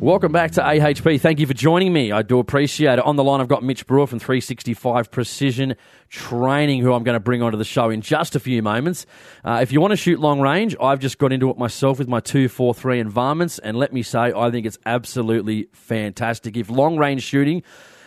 Welcome back to AHP. Thank you for joining me. I do appreciate it. On the line, I've got Mitch Brewer from 365 Precision Training, who I'm going to bring onto the show in just a few moments. Uh, if you want to shoot long range, I've just got into it myself with my 243 environments, and let me say, I think it's absolutely fantastic. If long range shooting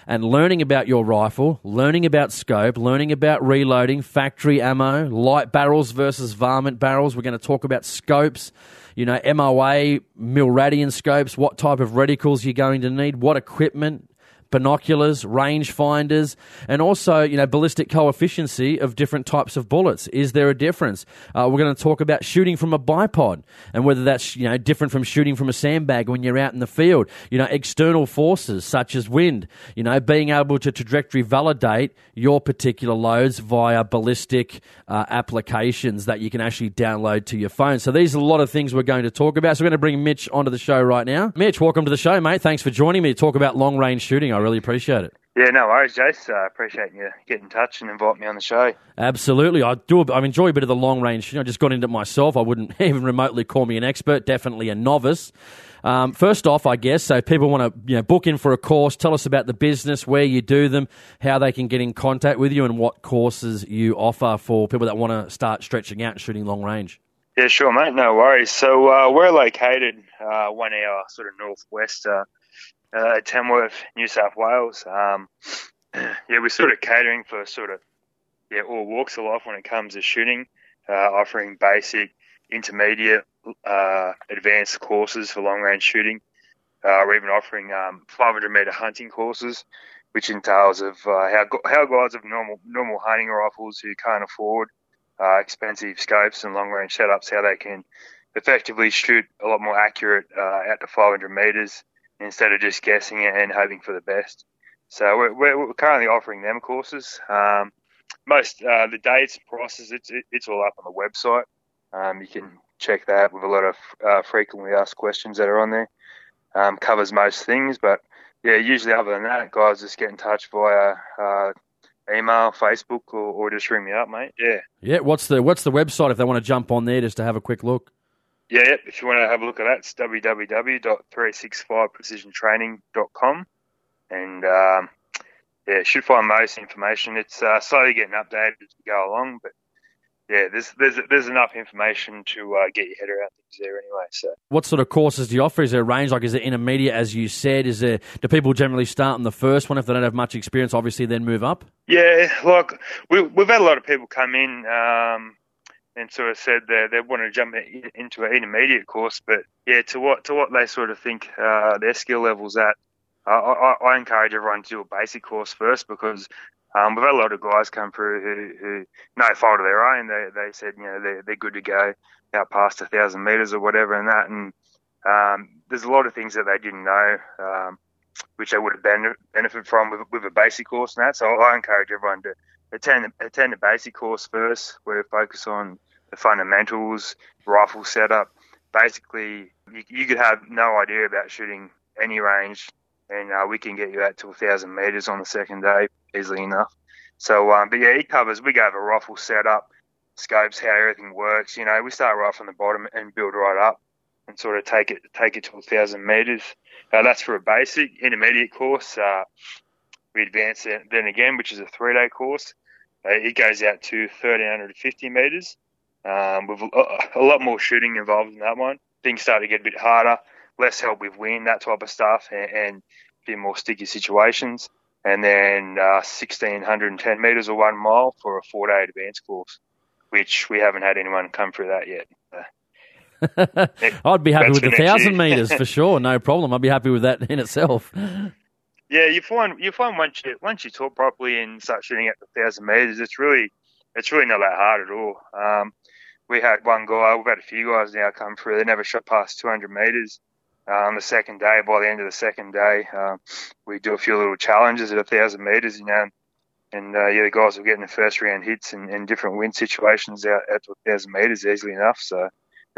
and learning about your rifle, learning about scope, learning about reloading, factory ammo, light barrels versus varmint barrels, we're going to talk about scopes you know, MOA, Milradian scopes, what type of reticles you're going to need, what equipment, binoculars, range finders, and also, you know, ballistic coefficiency of different types of bullets. Is there a difference? Uh, we're going to talk about shooting from a bipod and whether that's, you know, different from shooting from a sandbag when you're out in the field. You know, external forces such as wind, you know, being able to trajectory validate your particular loads via ballistic uh, applications that you can actually download to your phone. So these are a lot of things we're going to talk about. So we're going to bring Mitch onto the show right now. Mitch, welcome to the show, mate. Thanks for joining me to talk about long range shooting. I really appreciate it. Yeah, no worries, Jace. I uh, appreciate you getting in touch and invite me on the show. Absolutely, I do. I enjoy a bit of the long range. You know, I just got into it myself. I wouldn't even remotely call me an expert. Definitely a novice. Um, first off, I guess, so people want to you know, book in for a course. Tell us about the business, where you do them, how they can get in contact with you, and what courses you offer for people that want to start stretching out and shooting long range. Yeah, sure, mate. No worries. So uh, we're located uh, one hour sort of northwest uh, uh, Tamworth, New South Wales. Um, yeah, we're sort of catering for sort of yeah all walks of life when it comes to shooting, uh, offering basic, intermediate, uh, advanced courses for long range shooting. Uh, we're even offering um, 500 meter hunting courses, which entails of uh, how how guys of normal normal hunting rifles who can't afford uh, expensive scopes and long range setups, how they can effectively shoot a lot more accurate out to 500 meters instead of just guessing it and hoping for the best. So we're, we're currently offering them courses. Um, most uh, the dates prices, it's it's all up on the website. Um, you can check that with a lot of uh, frequently asked questions that are on there. Um, covers most things, but yeah, usually other than that, guys just get in touch via uh, email, Facebook, or, or just ring me up, mate. Yeah. Yeah. What's the What's the website if they want to jump on there just to have a quick look? Yeah, if you want to have a look at that, it's www.365precisiontraining.com. And um, yeah, should find most information. It's uh, slowly getting updated as we go along, but yeah, there's there's there's enough information to uh, get your head around things there anyway. So, what sort of courses do you offer? Is there a range? Like, is it intermediate, as you said? Is there do people generally start in the first one if they don't have much experience? Obviously, then move up. Yeah, like we, we've had a lot of people come in. Um, and sort of said they they want to jump into an intermediate course, but yeah, to what to what they sort of think uh, their skill levels at. I, I, I, encourage everyone to do a basic course first because um, we've had a lot of guys come through who, who no fault of their own, they they said you know they're they're good to go out past a thousand meters or whatever and that, and um, there's a lot of things that they didn't know. Um, which they would have been, benefit from with, with a basic course and that. So I encourage everyone to attend attend a basic course first, where we focus on the fundamentals, rifle setup. Basically, you, you could have no idea about shooting any range, and uh, we can get you out to a thousand meters on the second day easily enough. So, um, but yeah, he covers. We go over rifle setup, scopes, how everything works. You know, we start right from the bottom and build right up, and sort of take it take it to a thousand meters. Uh, that's for a basic intermediate course. Uh, we advance it then again, which is a three day course. Uh, it goes out to 1350 meters um, with a lot more shooting involved in that one. Things start to get a bit harder, less help with wind, that type of stuff, and, and a bit more sticky situations. And then uh, 1610 metres or one mile for a four day advanced course, which we haven't had anyone come through that yet. I'd be happy with the thousand meters for sure, no problem. I'd be happy with that in itself. Yeah, you find you find once you once you talk properly and start shooting at the thousand meters, it's really it's really not that hard at all. Um, we had one guy, we've had a few guys now come through. They never shot past 200 meters. On the second day, by the end of the second day, uh, we do a few little challenges at a thousand meters, you know, and uh, yeah, the guys were getting the first round hits in, in different wind situations out at a thousand meters easily enough. So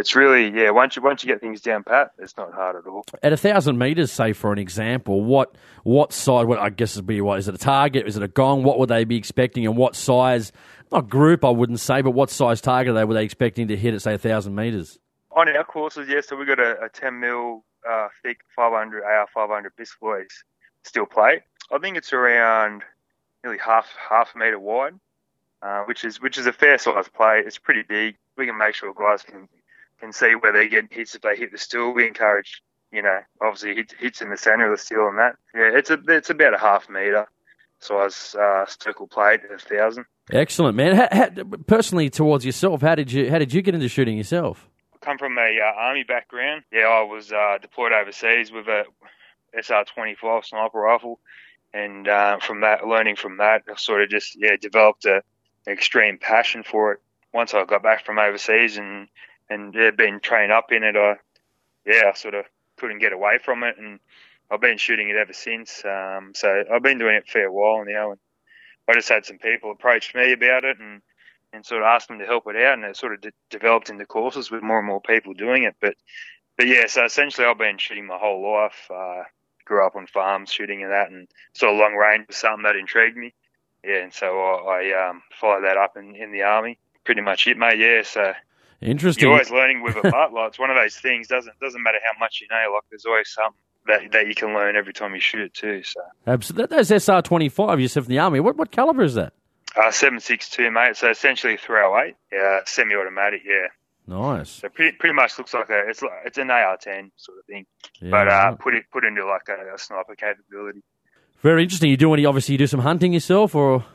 it's really yeah. Once you once you get things down pat, it's not hard at all. At a thousand meters, say for an example, what what side? What I guess would be what is it a target? Is it a gong? What would they be expecting, and what size? Not group, I wouldn't say, but what size target they were they expecting to hit at say a thousand meters? On our courses, yeah. So we got a, a ten mil uh, thick 500 AR 500 Bisalloy steel plate. I think it's around nearly half half a meter wide, uh, which is which is a fair size plate. It's pretty big. We can make sure guys can can see where they're getting hits if they hit the steel. We encourage, you know, obviously hits, hits in the centre of the steel and that. Yeah, it's a it's about a half metre size uh, circle plate at a thousand. Excellent, man. How, how, personally, towards yourself, how did you how did you get into shooting yourself? I come from a uh, army background. Yeah, I was uh, deployed overseas with a SR25 sniper rifle, and uh, from that, learning from that, I sort of just yeah developed a, an extreme passion for it. Once I got back from overseas and and yeah, been trained up in it, I yeah, I sort of couldn't get away from it, and I've been shooting it ever since. Um, so I've been doing it for a while now, and I just had some people approach me about it, and and sort of asked them to help it out, and it sort of de- developed into courses with more and more people doing it. But but yeah, so essentially I've been shooting my whole life. Uh, grew up on farms shooting and that, and sort of long range was something that intrigued me. Yeah, and so I, I um, followed that up in, in the army. Pretty much it, mate. Yeah, so Interesting. You're always learning with a part. Like it's one of those things. Doesn't doesn't matter how much you know. Like there's always something that that you can learn every time you shoot it too. So absolutely. That's SR twenty five. You said from the army. What what caliber is that? Uh, seven six two, mate. So essentially three oh eight. Yeah, semi automatic. Yeah. Nice. So pretty pretty much looks like a it's like it's an AR ten sort of thing, yeah, but uh, right. put it put into like a, a sniper capability. Very interesting. You do any? Obviously, you do some hunting yourself, or?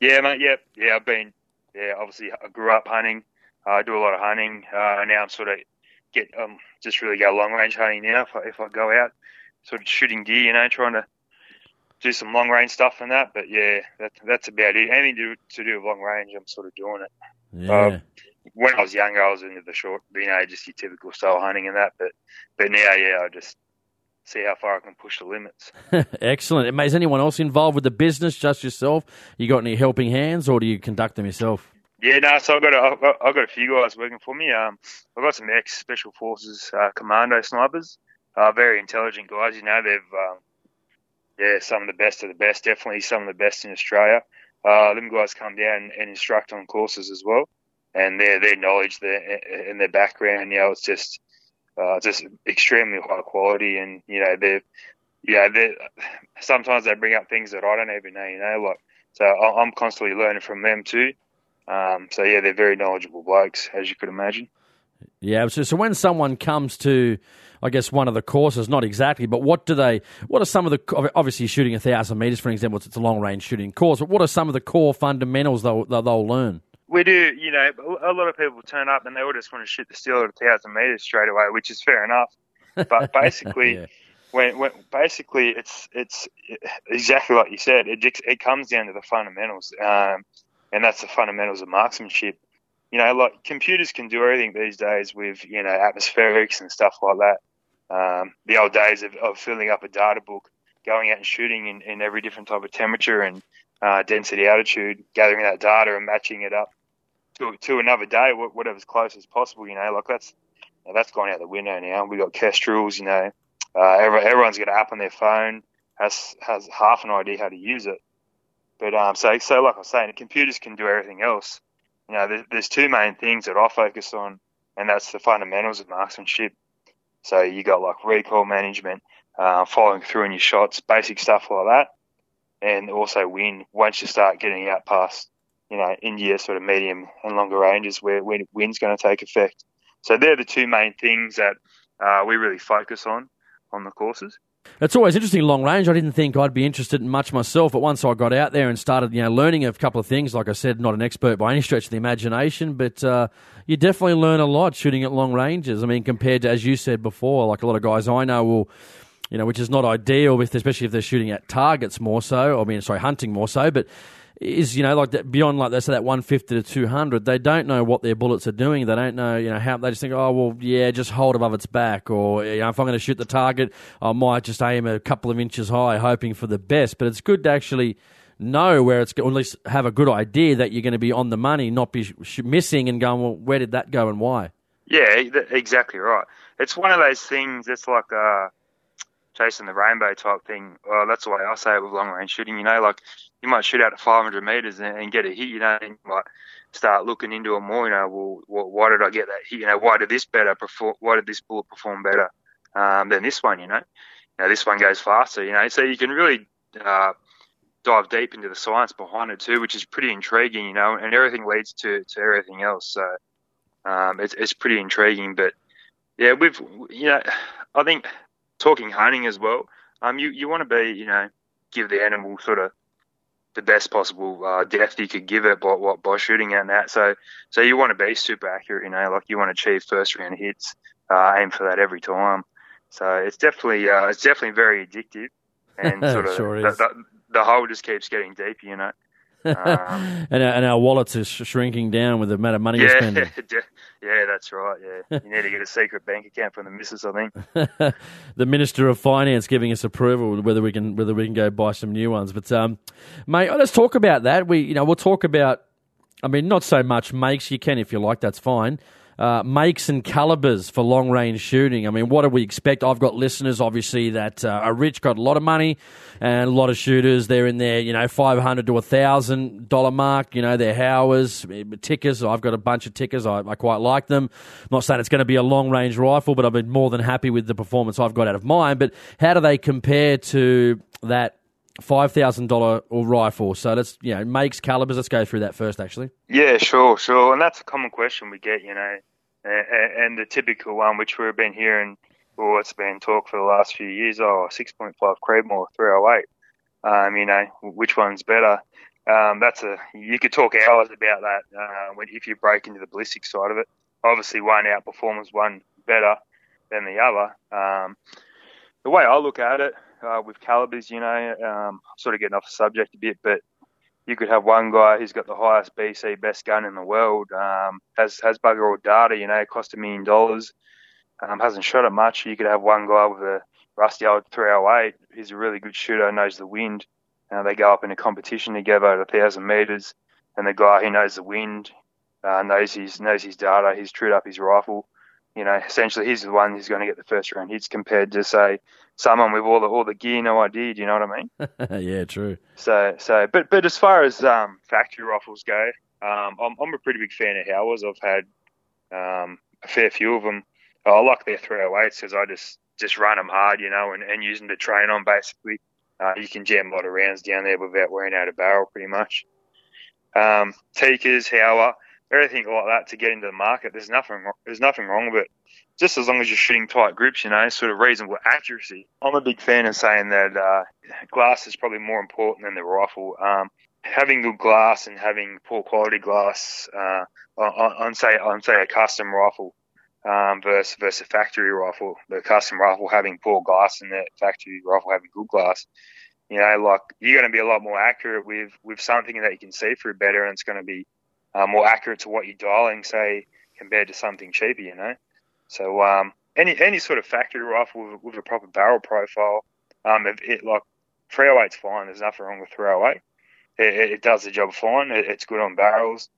Yeah, mate. Yeah, yeah. I've been. Yeah, obviously, I grew up hunting. Uh, I do a lot of hunting. Uh, now I'm sort of get um just really go long range hunting now. If I, if I go out, sort of shooting deer, you know, trying to do some long range stuff and that. But yeah, that, that's about it. Anything to, to do with long range, I'm sort of doing it. Yeah. Um, when I was younger, I was into the short, you know, just your typical style hunting and that. But but now, yeah, I just see how far I can push the limits. Excellent. Is anyone else involved with the business? Just yourself? You got any helping hands, or do you conduct them yourself? Yeah, no. So I've got a, I've got a few guys working for me. Um, I've got some ex special forces uh, commando snipers. Uh, very intelligent guys. You know, they've um, yeah, some of the best of the best. Definitely some of the best in Australia. Uh, them guys come down and instruct on courses as well, and their their knowledge, their and their background, you know, it's just uh, just extremely high quality. And you know, they yeah, they sometimes they bring up things that I don't even know. You know, like so I'm constantly learning from them too. Um, so yeah, they're very knowledgeable blokes, as you could imagine. Yeah, so, so when someone comes to, I guess one of the courses, not exactly, but what do they? What are some of the obviously shooting a thousand meters, for example, it's a long range shooting course. But what are some of the core fundamentals they'll they'll learn? We do, you know, a lot of people turn up and they all just want to shoot the steel at a thousand meters straight away, which is fair enough. But basically, yeah. when, when basically it's it's exactly like you said, it it comes down to the fundamentals. Um, and that's the fundamentals of marksmanship. You know, like computers can do everything these days with you know atmospherics and stuff like that. Um, the old days of, of, filling up a data book, going out and shooting in, in every different type of temperature and uh, density, altitude, gathering that data and matching it up to, to another day, whatever's close as possible. You know, like that's that's gone out the window now. We got Kestrels. You know, uh, everyone's got an app on their phone, has has half an idea how to use it. But um, so so like I was saying, computers can do everything else. You know, there's, there's two main things that I focus on, and that's the fundamentals of marksmanship. So you got like recoil management, uh, following through in your shots, basic stuff like that, and also wind. Once you start getting out past, you know, India sort of medium and longer ranges where, where wind's going to take effect. So they're the two main things that uh, we really focus on on the courses. It's always interesting long range. I didn't think I'd be interested in much myself, but once I got out there and started, you know, learning a couple of things, like I said, not an expert by any stretch of the imagination, but uh, you definitely learn a lot shooting at long ranges. I mean, compared to as you said before, like a lot of guys I know will, you know, which is not ideal, especially if they're shooting at targets more so. I mean, sorry, hunting more so, but is you know like that beyond like they say that 150 to 200 they don't know what their bullets are doing they don't know you know how they just think oh well yeah just hold above its back or you know if i'm going to shoot the target i might just aim a couple of inches high hoping for the best but it's good to actually know where it's, or at least have a good idea that you're going to be on the money, not be sh- missing and going, well, where did that go and why? Yeah, exactly right. It's one of those things. It's like uh, chasing the rainbow type thing. Well, that's the way I say it with long range shooting. You know, like you might shoot out at 500 meters and, and get a hit. You know, and you might start looking into it more. You know, well, why did I get that hit? You know, why did this better perform? Why did this bullet perform better um, than this one? You know, you know, this one goes faster. You know, so you can really uh, dive deep into the science behind it too, which is pretty intriguing. You know, and everything leads to to everything else. So um, it's it's pretty intriguing. But yeah, we've you know, I think talking hunting as well. Um, you you want to be you know give the animal sort of the best possible uh, depth you could give it by, what by shooting at that. So so you want to be super accurate, you know, like you want to achieve first round hits, uh, aim for that every time. So it's definitely uh, it's definitely very addictive, and sort of sure the, the, the, hole just keeps getting deeper, you know. Um, and, our, and our wallets are sh- shrinking down with the amount of money yeah, we're spending. yeah, that's right. Yeah, you need to get a secret bank account from the missus, I think. the Minister of Finance giving us approval whether we can whether we can go buy some new ones. But um, mate, let's talk about that. We you know we'll talk about. I mean, not so much makes. You can if you like. That's fine uh, makes and calibers for long range shooting. I mean, what do we expect? I've got listeners, obviously, that uh, are rich, got a lot of money, and a lot of shooters. They're in their, you know, five hundred to thousand dollar mark. You know, they're Howas, Tikkas. I've got a bunch of Tikkas. I, I quite like them. I'm not saying it's going to be a long range rifle, but I've been more than happy with the performance I've got out of mine. But how do they compare to that five thousand dollar or rifle. So let's you know makes calibers. Let's go through that first, actually. Yeah, sure, sure, and that's a common question we get. You know, and, the typical one which we've been hearing, or it's been talk for the last few years. Oh, 6.5 Creedmoor, 308. Um, you know, which one's better? Um, that's a you could talk hours about that uh, when, if you break into the ballistic side of it. Obviously, one outperforms one better than the other. Um, the way I look at it, uh, with calibers, you know, um, sort of getting off the subject a bit, but you could have one guy who's got the highest BC best gun in the world, um, has has bugger all data, you know, cost a million dollars, um, hasn't shot it much. You could have one guy with a rusty old 308, he's a really good shooter, knows the wind. Uh, they go up in a competition together at a thousand meters, and the guy who knows the wind, uh, knows his knows his data, he's trued up his rifle, you know, essentially he's the one who's going to get the first round hits compared to say someone with all the all the gear, no idea. Do you know what I mean? yeah, true. So so, but but as far as um, factory rifles go, um, I'm I'm a pretty big fan of Howas. I've had um, a fair few of them. I like their 308s because I just just run them hard, you know, and, and use them to train on basically. Uh, you can jam a lot of rounds down there without wearing out a barrel, pretty much. Um, Tikkas, Howa, everything like that to get into the market. There's nothing there's nothing wrong with it. Just as long as you're shooting tight groups, you know, sort of reasonable accuracy. I'm a big fan of saying that uh, glass is probably more important than the rifle. Um, having good glass and having poor quality glass uh, on, on say on say a custom rifle um, versus versus a factory rifle. The custom rifle having poor glass and the factory rifle having good glass. You know, like you're going to be a lot more accurate with with something that you can see through better, and it's going to be uh, more accurate to what you're dialing, say, compared to something cheaper, you know. So um, any any sort of factory rifle with, with a proper barrel profile, um, it, like 308's fine. There's nothing wrong with 308. It, it does the job fine. It, it's good on barrels.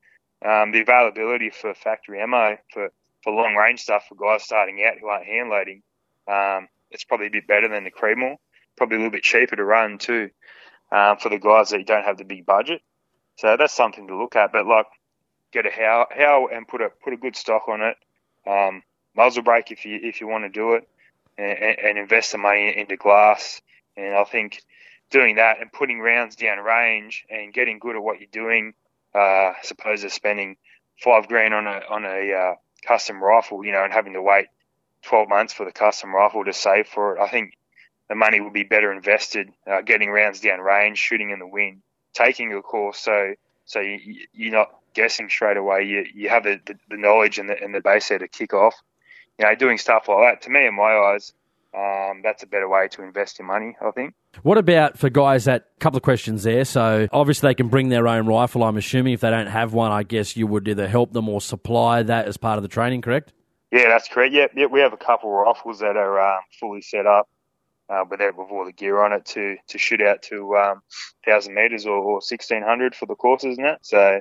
Um, the availability for factory ammo for, for long range stuff for guys starting out who aren't hand loading, um, it's probably a bit better than the Creedmoor. Probably a little bit cheaper to run too um, for the guys that don't have the big budget. So that's something to look at. But like get a how how and put a put a good stock on it. Um, muzzle brake if you if you want to do it, and, and invest the money into glass. And I think doing that and putting rounds down range and getting good at what you're doing, uh, suppose as spending five grand on a on a uh, custom rifle, you know, and having to wait 12 months for the custom rifle to save for it. I think the money would be better invested uh, getting rounds down range, shooting in the wind, taking a course so so you, you're not guessing straight away. You you have the, the, the knowledge and the and the base there to kick off. You know, doing stuff like that. To me, in my eyes, um, that's a better way to invest your money. I think. What about for guys that couple of questions there? So obviously they can bring their own rifle. I'm assuming if they don't have one, I guess you would either help them or supply that as part of the training. Correct? Yeah, that's correct. Yeah, yeah we have a couple of rifles that are um, fully set up. uh, with with all the gear on it to to shoot out to um, thousand meters or, or sixteen hundred for the courses and that. So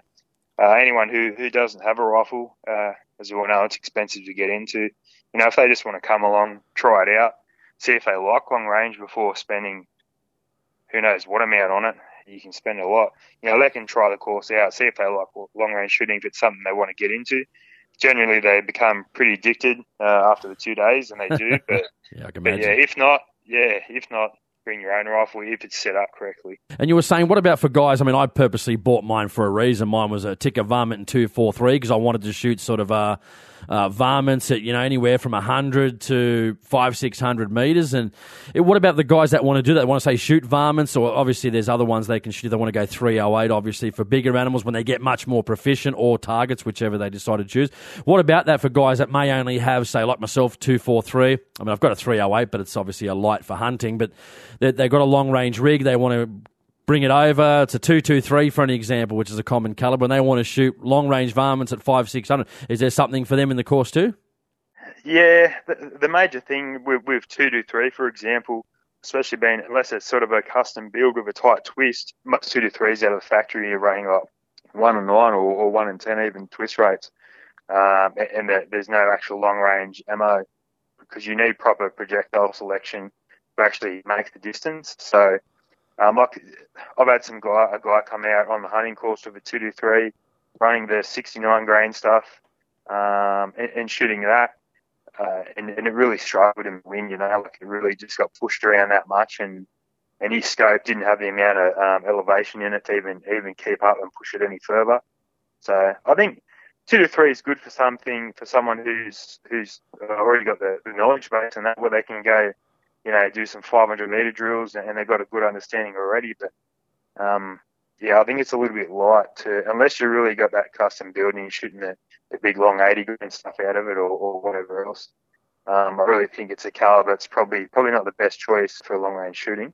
uh, anyone who who doesn't have a rifle, uh, as you all know, it's expensive to get into. You know, if they just want to come along, try it out, see if they like long range before spending who knows what amount on it. You can spend a lot. You know, they can try the course out, see if they like long range shooting, if it's something they want to get into generally they become pretty addicted uh, after the two days, and they do. But yeah, I can imagine. yeah, if not, yeah, if not, bring your own rifle if it's set up correctly. And you were saying, what about for guys? I mean, I purposely bought mine for a reason. Mine was a Tikka Varmint in 243 because I wanted to shoot sort of uh, uh, varmints at, you know, anywhere from 100 to 5 600 metres. And it, what about the guys that want to do that? They want to say shoot varmints, or obviously there's other ones they can shoot. They want to go 308, obviously, for bigger animals when they get much more proficient or targets, whichever they decide to choose. What about that for guys that may only have, say, like myself, 243? I mean, I've got a 308, but it's obviously a light for hunting, but they, they've got a long range rig. They want to bring it over. It's a 223 for an example, which is a common caliber, and they want to shoot long range varmints at 5 600. Is there something for them in the course too? Yeah, the, the major thing with, with 223, for example, especially being, unless it's sort of a custom build with a tight twist, most 223s out of the factory are running like 1 and 9 or, or 1 and 10 even twist rates. Um, and, and there's no actual long range ammo because you need proper projectile selection actually make the distance. So, um, like I've had some guy a guy come out on the hunting course with a two two three, running the sixty nine grain stuff, um, and, and shooting that, uh, and, and it really struggled in the wind. You know, like it really just got pushed around that much, and and his scope didn't have the amount of um, elevation in it to even even keep up and push it any further. So I think two to three is good for something for someone who's who's already got the knowledge base and that where they can go you know, do some 500 meter drills, and they've got a good understanding already. But um, yeah, I think it's a little bit light to unless you really got that custom build and shooting the, the big long 80 grain stuff out of it or, or whatever else. Um, I really think it's a caliber. It's probably probably not the best choice for long range shooting.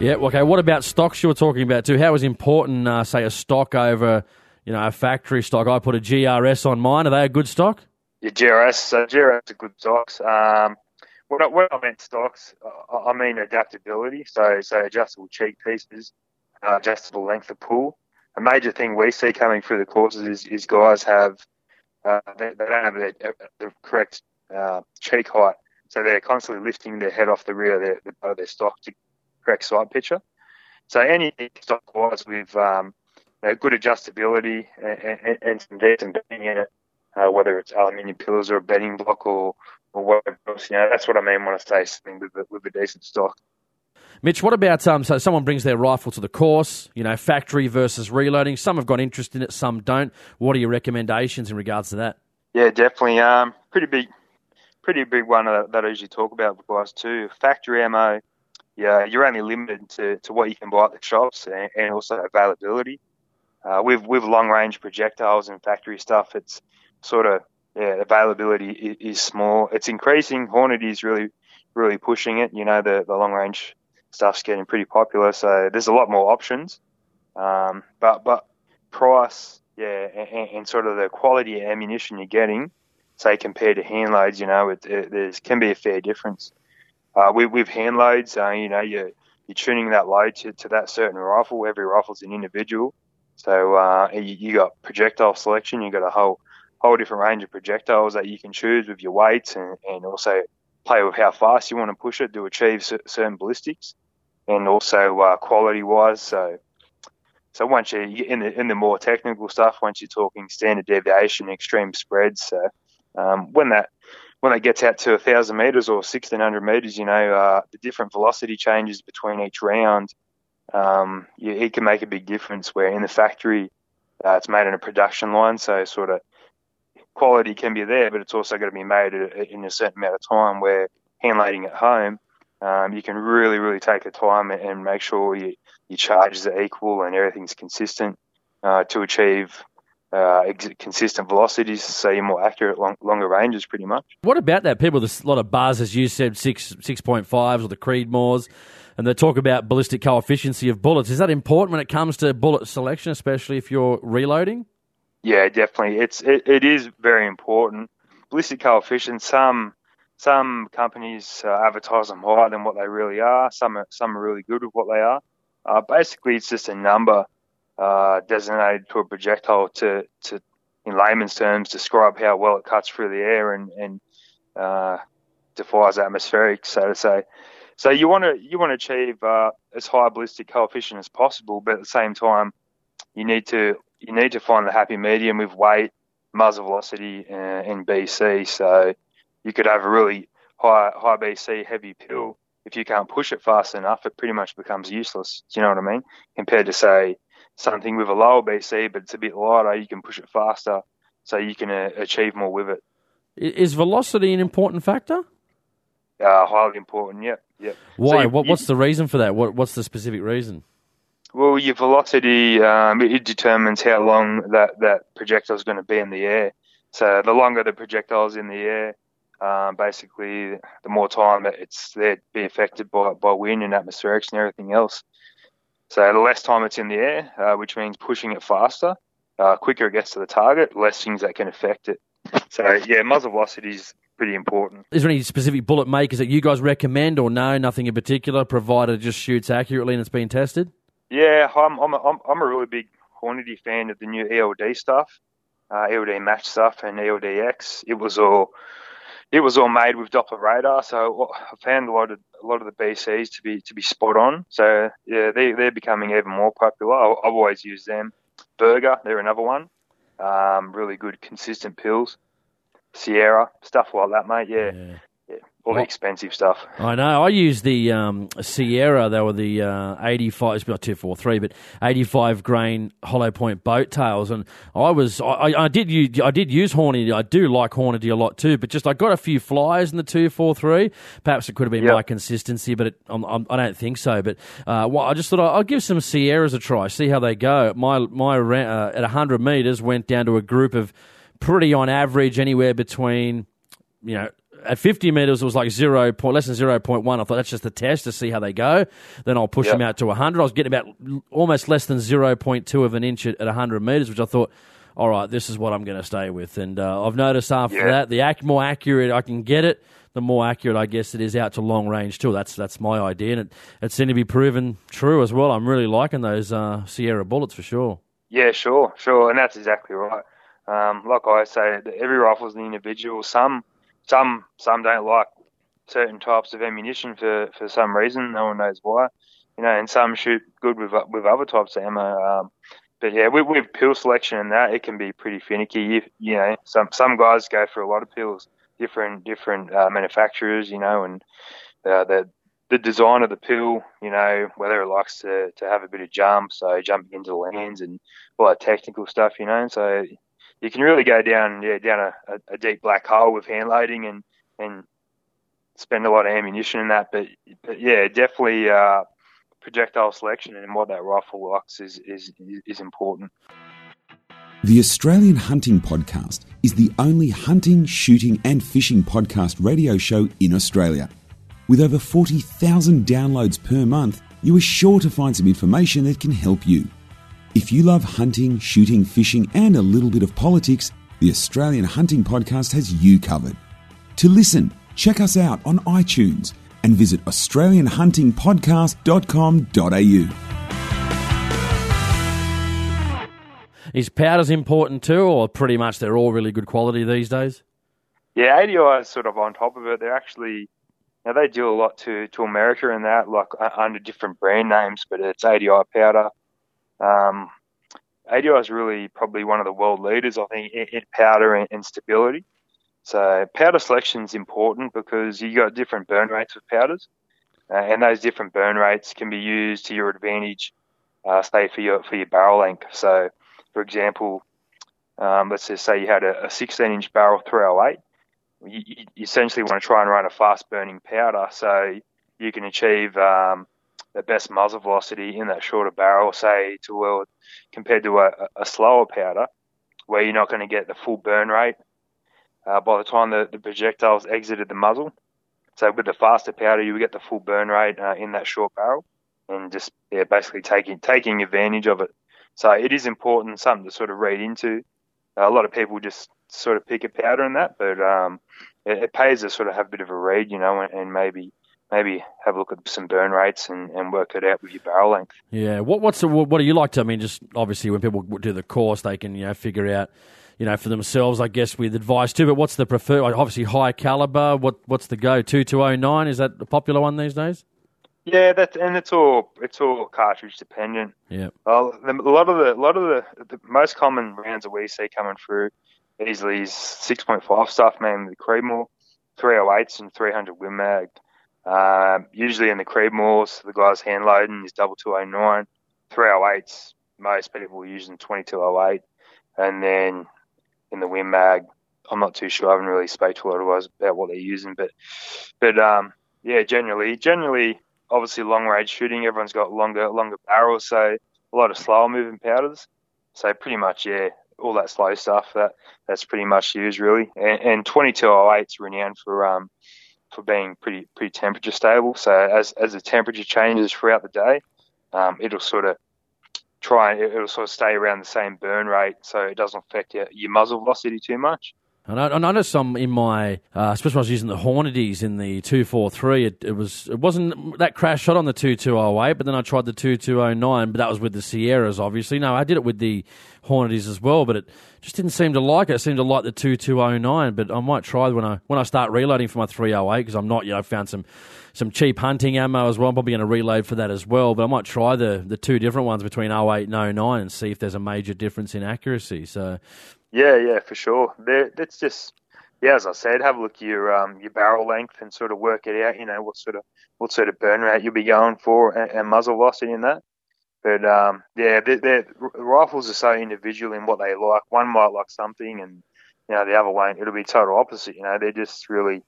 Yeah. Okay. What about stocks you were talking about too? How is important, uh, say, a stock over, you know, a factory stock? I put a GRS on mine. Are they a good stock? Yeah, GRS. So GRS are good stocks. Um, what I, what I meant stocks, I mean adaptability. So so adjustable cheek pieces, uh, adjustable length of pull. A major thing we see coming through the courses is, is guys have uh, they, they, don't have the, the correct uh, cheek height, so they're constantly lifting their head off the rear of their, of their stock to correct sight picture. So anything stock wise with um, you know, good adjustability and, and, and some decent bedding in it, uh, whether it's aluminium pillars or a bedding block or or whatever else. You know, that's what I mean when I say something with a, with a decent stock. Mitch, what about um, so someone brings their rifle to the course, you know, factory versus reloading? Some have got interest in it, some don't. What are your recommendations in regards to that? Yeah, definitely. Um, pretty big, pretty big one that, that I usually talk about with guys too. Factory ammo, yeah, you're only limited to, to what you can buy at the shops and, and also availability. Uh, with with long range projectiles and factory stuff, it's sort of yeah, availability is, is small. It's increasing. Hornady is really, really pushing it. You know, the, the long range stuff's getting pretty popular, so there's a lot more options. Um, but but price, yeah, and, and, sort of the quality of ammunition you're getting, say compared to hand loads, you know, it, it there can be a fair difference. Uh, with, with hand loads, uh, you know, you're, you're tuning that load to, to that certain rifle. Every rifle's an individual. So uh, you, you got projectile selection, you got a whole whole different range of projectiles that you can choose with your weights and, and also play with how fast you want to push it to achieve certain ballistics and also uh, quality wise. So, so once you in the in the more technical stuff, once you're talking standard deviation, extreme spreads, so um, when that when that gets out to a thousand meters or sixteen hundred meters, you know uh, the different velocity changes between each round. Um, it can make a big difference. Where in the factory, uh, it's made in a production line, so sort of quality can be there, but it's also got to be made in a certain amount of time. Where hand loading at home, um, you can really, really take the time and make sure you, your charges are equal and everything's consistent uh, to achieve uh, ex- consistent velocities, so you're more accurate long, longer ranges, pretty much. What about that? People, there's a lot of bars, as you said, six six point fives or the Creedmoors, and they talk about ballistic coefficiency of bullets. Is that important when it comes to bullet selection, especially if you're reloading? Yeah, definitely. It's it, it is very important. Ballistic coefficient. Some some companies uh, advertise them higher than what they really are. Some are, some are really good with what they are. Uh, basically, it's just a number uh, designated to a projectile to, to, in layman's terms, describe how well it cuts through the air and, and uh, defies atmospheric, so to say. So you want to you want to achieve uh, as high ballistic coefficient as possible, but at the same time, you need to you need to find the happy medium with weight, muzzle velocity, uh, and BC. So you could have a really high high BC heavy pill. If you can't push it fast enough, it pretty much becomes useless. Do you know what I mean? Compared to say something with a lower BC, but it's a bit lighter, you can push it faster, so you can uh, achieve more with it. Is velocity an important factor? Uh, highly important. Yep. Yep. Why? So you, what, what's the reason for that? What, what's the specific reason? Well, your velocity um, it determines how long that that projectile is going to be in the air. So the longer the projectile is in the air, um, basically, the more time that it's there to be affected by by wind and atmospherics and everything else. So the less time it's in the air, uh, which means pushing it faster, uh, quicker it gets to the target, less things that can affect it. So yeah, muzzle velocity is pretty important. Is there any specific bullet makers that you guys recommend, or no, nothing in particular, provided it just shoots accurately and it's been tested? Yeah, I'm I'm a, I'm a really big Hornady fan of the new ELD stuff, uh, ELD match stuff, and ELDX. It was all it was all made with Doppler radar, so I found a lot of a lot of the BCs to be to be spot on. So yeah, they they're becoming even more popular. I've always used them. Berger, they're another one. Um, really good, consistent pills. Sierra, stuff like that, mate. Yeah, yeah all the expensive stuff. I know. I used the um, Sierra. They were the uh, 85, it's not 243, but 85 grain hollow point boat tails. And I was, I, I did use, I did use Hornady. I do like Hornady a lot too, but just I got a few flies in the 243. Perhaps it could have been yep. my consistency, but it, I'm, I'm, I do not think so. But uh, well, I just thought I'll give some Sierras a try, see how they go. My, my uh, at 100 metres went down to a group of pretty on average anywhere between you know at 50 meters, it was like zero point, less than 0.1. I thought that's just a test to see how they go. Then I'll push yep. them out to 100. I was getting about almost less than 0.2 of an inch at, at 100 meters, which I thought, all right, this is what I'm going to stay with. And uh, I've noticed after yeah. that, the ac- more accurate I can get it, the more accurate I guess it is out to long range too. That's that's my idea, and it, it seemed to be proven true as well. I'm really liking those uh, Sierra bullets for sure. Yeah, sure, sure, and that's exactly right. Um, like I say, every rifle is an individual. Some some some don't like certain types of ammunition for, for some reason. No one knows why. You know, and some shoot good with with other types of ammo. Um, but yeah, with, with pill selection and that, it can be pretty finicky. You, you know, some some guys go for a lot of pills, different different uh, manufacturers. You know, and uh, the the design of the pill, you know, whether it likes to, to have a bit of jump, so jumping into the lands and all that technical stuff, you know. So you can really go down yeah down a, a, deep black hole with hand loading and and spend a lot of ammunition in that. But but yeah, definitely uh, projectile selection and what that rifle likes is is is important. The Australian Hunting Podcast is the only hunting, shooting, and fishing podcast radio show in Australia. With over 40,000 downloads per month, you are sure to find some information that can help you. If you love hunting, shooting, fishing, and a little bit of politics, the Australian Hunting Podcast has you covered. To listen, check us out on iTunes and visit australianhuntingpodcast.com.au. Is powders important too, or pretty much they're all really good quality these days? Yeah, ADI is sort of on top of it. They're actually, now they do a lot to, to America and that, like uh, under different brand names, but it's ADI powder. Um, ADI is really probably one of the world leaders, I think, in, in powder and, and, stability. So powder selection is important because you've got different burn rates with powders, uh, and those different burn rates can be used to your advantage, uh, say for your for your barrel length. So, for example, um, let's just say you had a, a 16 inch barrel 308. You, you essentially want to try and run a fast burning powder, so you can achieve um, the best muzzle velocity in that shorter barrel, say to well, compared to a, a slower powder, where you're not going to get the full burn rate uh, by the time the, the projectiles exited the muzzle. So with the faster powder, you would get the full burn rate uh, in that short barrel, and just yeah, basically taking taking advantage of it. So it is important, something to sort of read into. Uh, a lot of people just sort of pick a powder in that, but um, it, it, pays to sort of have a bit of a read, you know, and, and maybe maybe have a look at some burn rates and, and work it out with your barrel length. Yeah. What what's the, what do you like to? I mean, just obviously when people do the course, they can you know figure out you know for themselves, I guess, with advice too. But what's the preferred? Obviously, high caliber. What what's the go? Two two oh nine is that a popular one these days? Yeah, that's and it's all it's all cartridge dependent. Yeah. Uh, well, a lot of the a lot of the, the most common rounds that we see coming through easily is six point five stuff, mainly the Creedmoor, three oh eights and three hundred Win Mag. Um, usually in the Creedmoors, the guy's hand loading is double 209, 308s. Most people are using 2208, and then in the Win Mag, I'm not too sure. I haven't really spoke to a lot of guys about what they're using, but but um, yeah, generally, generally, obviously long range shooting, everyone's got longer longer barrels, so a lot of slower moving powders. So pretty much, yeah, all that slow stuff that that's pretty much used really. And, and 2208 is renowned for um, for being pretty pretty temperature stable. So as as the temperature changes throughout the day, um, it'll sort of try it'll sort of stay around the same burn rate, so it doesn't affect your, your muzzle velocity too much. And I, I noticed some in my, uh, especially when I was using the Hornady's in the two four three. It, it was it wasn't that crash shot on the two two oh eight, but then I tried the two two oh nine, but that was with the Sierras, obviously. No, I did it with the Hornady's as well, but it just didn't seem to like it. It seemed to like the two two oh nine, but I might try when I when I start reloading for my three oh eight because I'm not. You know, I found some some cheap hunting ammo as well. I'm probably going to reload for that as well, but I might try the the two different ones between 08 and 09 and see if there's a major difference in accuracy. So yeah, yeah, for sure. that's just yeah, as I said, have a look at your um, your barrel length and sort of work it out. You know what sort of what sort of burn rate you'll be going for and, and muzzle velocity in that. But um, yeah, they're, rifles are so individual in what they like. One might like something, and you know the other won't. It'll be total opposite. You know, they're just really,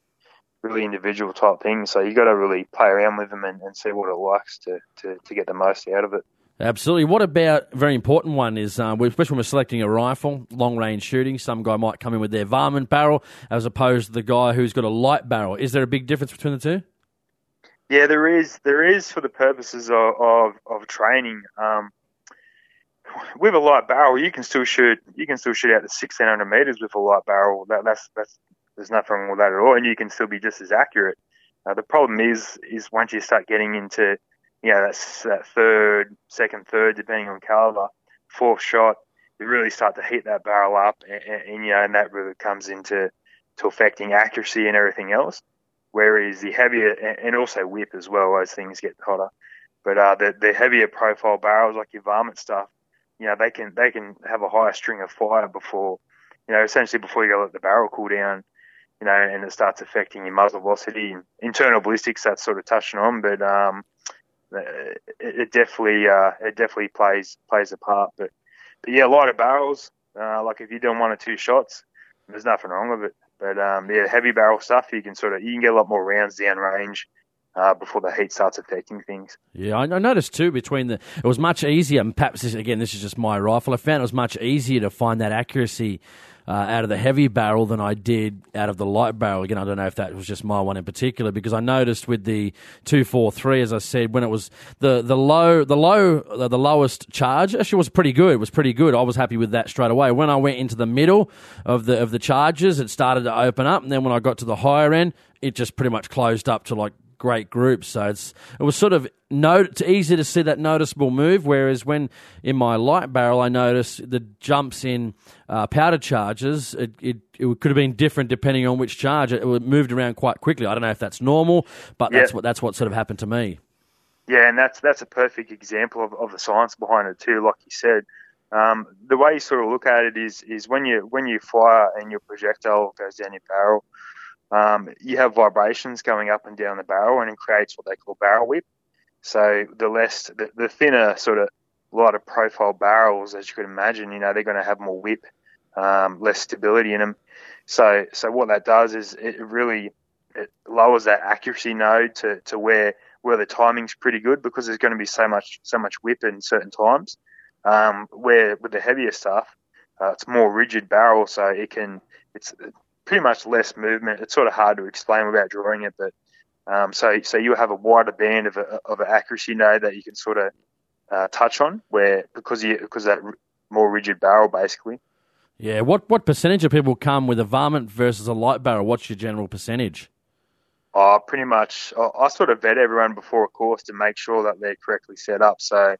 really individual type things. So you got to really play around with them and, and see what it likes to, to to get the most out of it. Absolutely. What about very important one is, uh, especially when we're selecting a rifle, long range shooting, some guy might come in with their varmint barrel as opposed to the guy who's got a light barrel. Is there a big difference between the two? Yeah, there is. There is for the purposes of, of, of training. Um, with a light barrel, you can still shoot. You can still shoot out to 1600 meters with a light barrel. That, that's that's there's nothing wrong with that at all, and you can still be just as accurate. Uh, the problem is is once you start getting into you know, that's that third, second, third, depending on caliber, fourth shot, you really start to heat that barrel up, and, and, you know, and that really comes into to affecting accuracy and everything else. Whereas the heavier, and also whip as well, as things get hotter. But uh, the the heavier profile barrels, like your varmint stuff, you know, they can they can have a higher string of fire before, you know, essentially before you go let the barrel cool down, you know, and it starts affecting your muzzle velocity. Internal ballistics, that's sort of touching on, but um, it, it definitely uh, it definitely plays plays a part. But but yeah, lighter barrels. Uh, like if you're doing one or two shots, there's nothing wrong with it. But um, yeah, heavy barrel stuff, you can sort of you can get a lot more rounds down range. Uh, before the heat starts affecting things. Yeah, I, noticed too between the it was much easier. And perhaps this, again, this is just my rifle. I found it was much easier to find that accuracy uh, out of the heavy barrel than I did out of the light barrel. Again, I don't know if that was just my one in particular because I noticed with the two four three, as I said, when it was the the low the low uh, the lowest charge actually was pretty good. It was pretty good. I was happy with that straight away. When I went into the middle of the of the charges, it started to open up, and then when I got to the higher end, it just pretty much closed up to like great groups. So it's it was sort of note, easy to see that noticeable move. Whereas when in my light barrel, I noticed the jumps in uh, powder charges. It, it, it could have been different depending on which charge. It, it, moved around quite quickly. I don't know if that's normal, but yeah. that's what that's what sort of happened to me. Yeah, and that's that's a perfect example of, of the science behind it too. Like you said, um, the way you sort of look at it is is when you when you fire and your projectile goes down your barrel um, you have vibrations going up and down the barrel, and it creates what they call barrel whip. So the less, the, the thinner sort of lighter profile barrels, as you could imagine, you know, they're going to have more whip, um, less stability in them. So, so what that does is it really it lowers that accuracy node to, to where where the timing's pretty good because there's going to be so much so much whip in certain times. Um, where with the heavier stuff, uh, it's more rigid barrel, so it can it's pretty much less movement. It's sort of hard to explain without drawing it, but um, so so you have a wider band of a, of an accuracy node that you can sort of uh, touch on, where because you because that more rigid barrel basically. Yeah, what what percentage of people come with a varmint versus a light barrel? What's your general percentage? Oh, pretty much. I, I sort of vet everyone before a course to make sure that they're correctly set up, so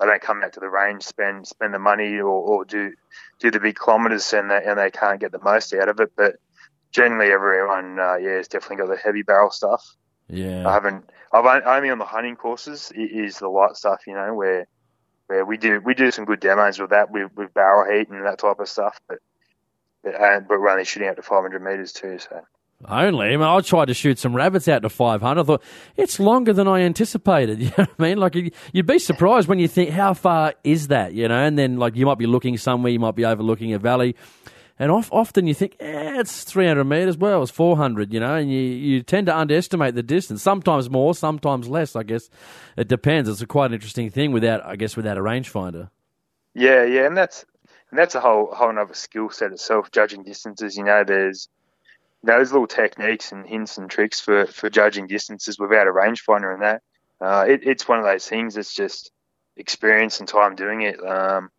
they don't come out to the range, spend spend the money, or, or do do the big kilometres, and they, and they can't get the most out of it. But generally, everyone, uh, yeah, has definitely got the heavy barrel stuff. Yeah, I haven't. I've only on the hunting courses is the light stuff, you know, where where we do we do some good demos with that with, with barrel heat and that type of stuff, but but, uh, but we're only shooting out to 500 meters too, so. Only. I mean, I tried to shoot some rabbits out to 500. I thought, it's longer than I anticipated. You know what I mean? Like, you'd be surprised when you think, how far is that? You know, and then, like, you might be looking somewhere, you might be overlooking a valley. And off, often you think, eh, it's 300 metres. Well, it's 400, you know, and you, you tend to underestimate the distance. Sometimes more, sometimes less, I guess. It depends. It's a quite interesting thing without, I guess, without a rangefinder. Yeah, yeah, and that's and that's a whole whole other skill set itself. Judging distances, you know, there's those little techniques and hints and tricks for, for judging distances without a rangefinder and that. Uh, it, it's one of those things that's just experience and time doing it. Um,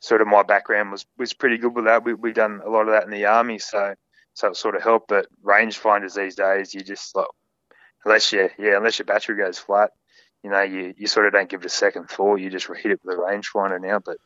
sort of my background was, was pretty good with that. We, we've done a lot of that in the army, so so it sort of helped. But rangefinders these days, you just like unless you yeah unless your battery goes flat, you know you, you sort of don't give it a second thought. You just hit it with a rangefinder now. But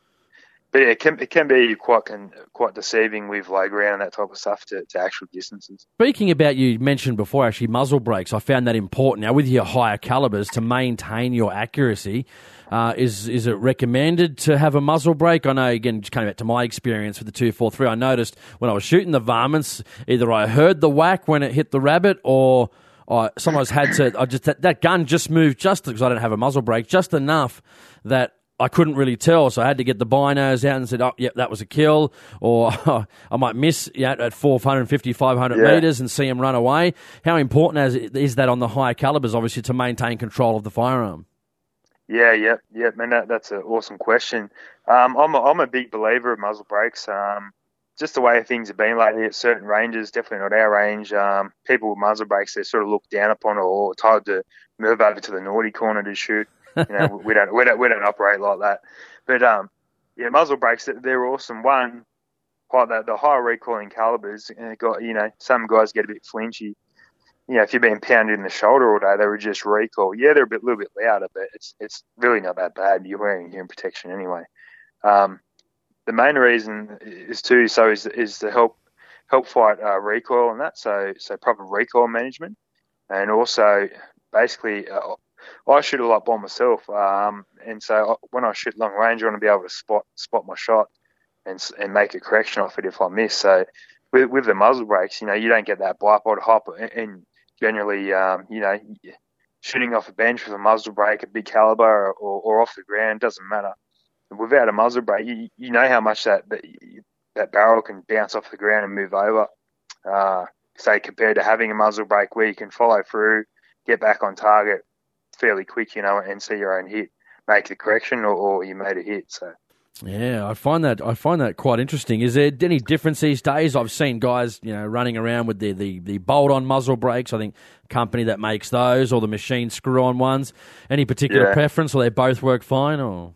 but yeah, it can it can be quite can, quite deceiving with low ground and that type of stuff to, to actual distances. Speaking about you mentioned before actually muzzle brakes, I found that important. Now with your higher calibers to maintain your accuracy, uh, is is it recommended to have a muzzle brake? I know again, just coming back to my experience with the two four three, I noticed when I was shooting the varmints, either I heard the whack when it hit the rabbit or. I sometimes had to. I just that, that gun just moved just because I don't have a muzzle brake, just enough that I couldn't really tell, so I had to get the binos out and said, "Oh, yep, that was a kill," or I might miss at 450, 500 yeah. meters and see him run away. How important is that on the higher calibers, obviously, to maintain control of the firearm? Yeah, yeah, yeah, man, that, that's an awesome question. Um, I'm a, I'm a big believer of muzzle brakes. Um, just the way things have been lately at certain ranges, definitely not our range. Um, people with muzzle brakes, they're sort of looked down upon or told to move over to the naughty corner to shoot. You know, we don't we don't we don't operate like that. But um, yeah, muzzle brakes they're awesome. One, quite the, the higher recoiling calibers. Uh, got you know some guys get a bit flinchy. You know, if you're being pounded in the shoulder all day, they would just recoil. Yeah, they're a bit little bit louder, but it's it's really not that bad. You're wearing hearing protection anyway. Um, the main reason is too so is is to help help fight uh, recoil and that. So so proper recoil management, and also basically uh, I shoot a lot by myself, um, and so when I shoot long range, I want to be able to spot spot my shot and and make a correction off it if I miss. So with, with the muzzle brakes, you know, you don't get that bipod hop, and generally, um, you know, shooting off a bench with a muzzle brake, a big caliber, or, or off the ground doesn't matter. Without a muzzle brake, you, you know how much that, that that barrel can bounce off the ground and move over. Uh, say compared to having a muzzle brake where you can follow through, get back on target, fairly quick, you know, and see your own hit, make the correction, or, or you made a hit. So. Yeah, I find that I find that quite interesting. Is there any difference these days? I've seen guys, you know, running around with the the, the bolt-on muzzle brakes. I think company that makes those, or the machine screw-on ones. Any particular yeah. preference, or they both work fine? Or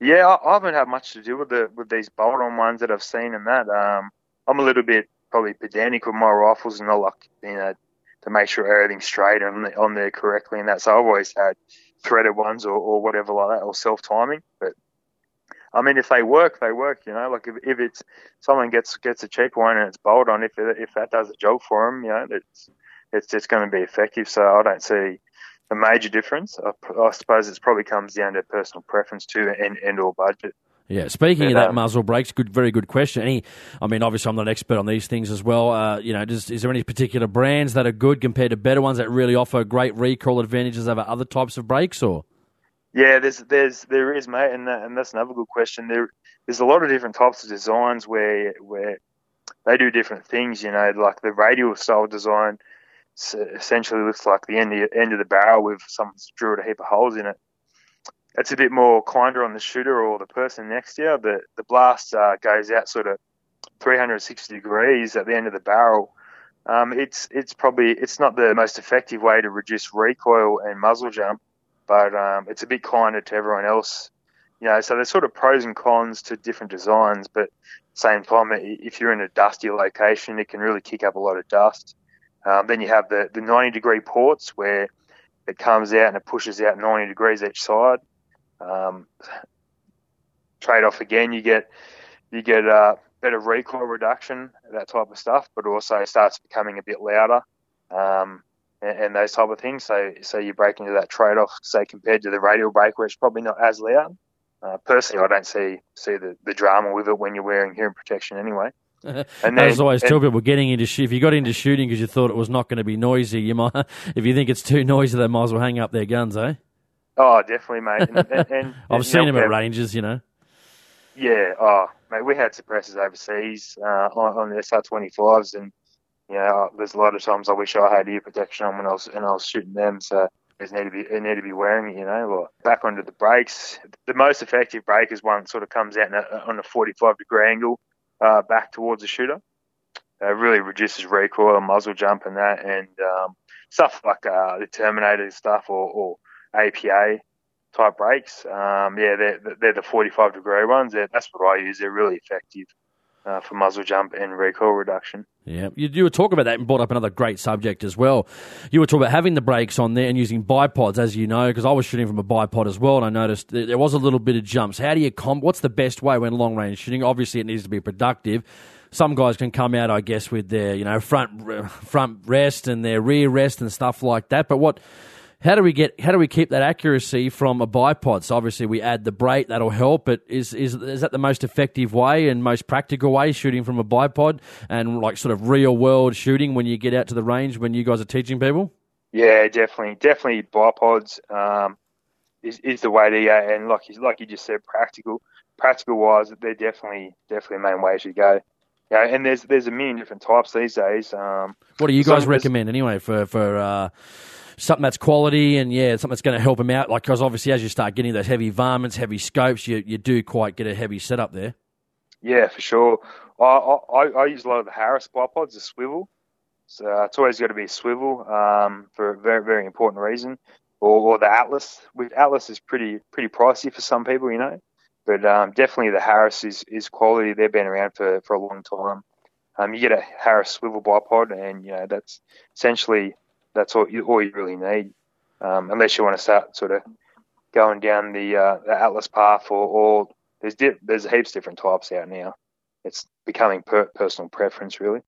yeah, I, I, haven't had much to do with the with these bolt-on ones that I've seen in that. Um, I'm a little bit probably pedantic with my rifles, and I like you know to make sure everything's straight and on there correctly and that. So I've always had threaded ones or, or whatever like that or self timing. But I mean, if they work, they work. You know, like if, if it's someone gets gets a cheap one and it's bolt on, if it, if that does a job for them, you know, it's it's just going to be effective. So I don't see a major difference. I, I suppose it probably comes down to personal preference too and and or budget. Yeah, speaking of that muzzle brakes, good, very good question. Any, I mean, obviously, I'm not an expert on these things as well. Uh, you know, does, is there any particular brands that are good compared to better ones that really offer great recoil advantages over other types of brakes, or? Yeah, there's there's there is, mate, and that, and that's another good question. There there's a lot of different types of designs where where they do different things. You know, like the radial style design essentially looks like the end of, end of the barrel with someone's drilled a heap of holes in it. It's a bit more kinder on the shooter or the person next to you. The the blast uh, goes out sort of 360 degrees at the end of the barrel. Um, it's it's probably it's not the most effective way to reduce recoil and muzzle jump, but um, it's a bit kinder to everyone else. You know, so there's sort of pros and cons to different designs, but same time, if you're in a dusty location, it can really kick up a lot of dust. Um, then you have the, the 90 degree ports where it comes out and it pushes out 90 degrees each side. Um, trade off again, you get you get uh, better recoil reduction, that type of stuff, but also it starts becoming a bit louder um, and, and, those type of things. So so you break into that trade off, say compared to the radial brake, where it's probably not as loud. Uh, personally, I don't see see the, the drama with it when you're wearing hearing protection anyway. And then, As I always tell people, getting into sh- if you got into shooting because you thought it was not going to be noisy, you might if you think it's too noisy, they might as well hang up their guns, eh? Oh, definitely, mate. And, and, and I've seen him at Rangers, you know. Yeah, oh, mate, we had suppressors overseas uh, on, on the SR twenty fives, and you know, there's a lot of times I wish I had ear protection on when I was and I was shooting them. So it need to be it need to be wearing it, you know. Or back onto the brakes. The most effective brake is one that sort of comes out a, on a 45 degree angle uh, back towards the shooter. It really reduces recoil, and muzzle jump, and that, and um, stuff like uh, the Terminator stuff or, or APA type brakes. Um, yeah, they're, they're the 45 degree ones. They're, that's what I use. They're really effective uh, for muzzle jump and recoil reduction. Yeah, you, you were talking about that and brought up another great subject as well. You were talking about having the brakes on there and using bipods, as you know, because I was shooting from a bipod as well, and I noticed there was a little bit of jumps. How do you comp? What's the best way when long range shooting? Obviously, it needs to be productive. Some guys can come out, I guess, with their you know front front rest and their rear rest and stuff like that. But what how do we get? How do we keep that accuracy from a bipod? So obviously we add the brake that'll help. But is is is that the most effective way and most practical way shooting from a bipod and like sort of real world shooting when you get out to the range when you guys are teaching people? Yeah, definitely, definitely bipods um, is is the way to go. And like you, like you just said, practical, practical wise, they're definitely definitely the main way to go. Yeah, and there's there's a million different types these days. Um, what do you guys recommend anyway for for uh, something that's quality and yeah, something that's going to help him out. Like, because obviously, as you start getting those heavy varmints, heavy scopes, you, you do quite get a heavy setup there. Yeah, for sure. I, I, I use a lot of the Harris bipods, the swivel. So uh, it's always got to be a swivel um, for a very, very important reason. Or, or the Atlas. With Atlas is pretty pretty pricey for some people, you know. But um, definitely the Harris is, is quality. They've been around for, for a long time. Um, you get a Harris swivel bipod, and you know that's essentially that's all you, all you really need, um, unless you want to start sort of going down the, uh, the Atlas path, or, or there's di- there's heaps different types out now. It's becoming per- personal preference, really.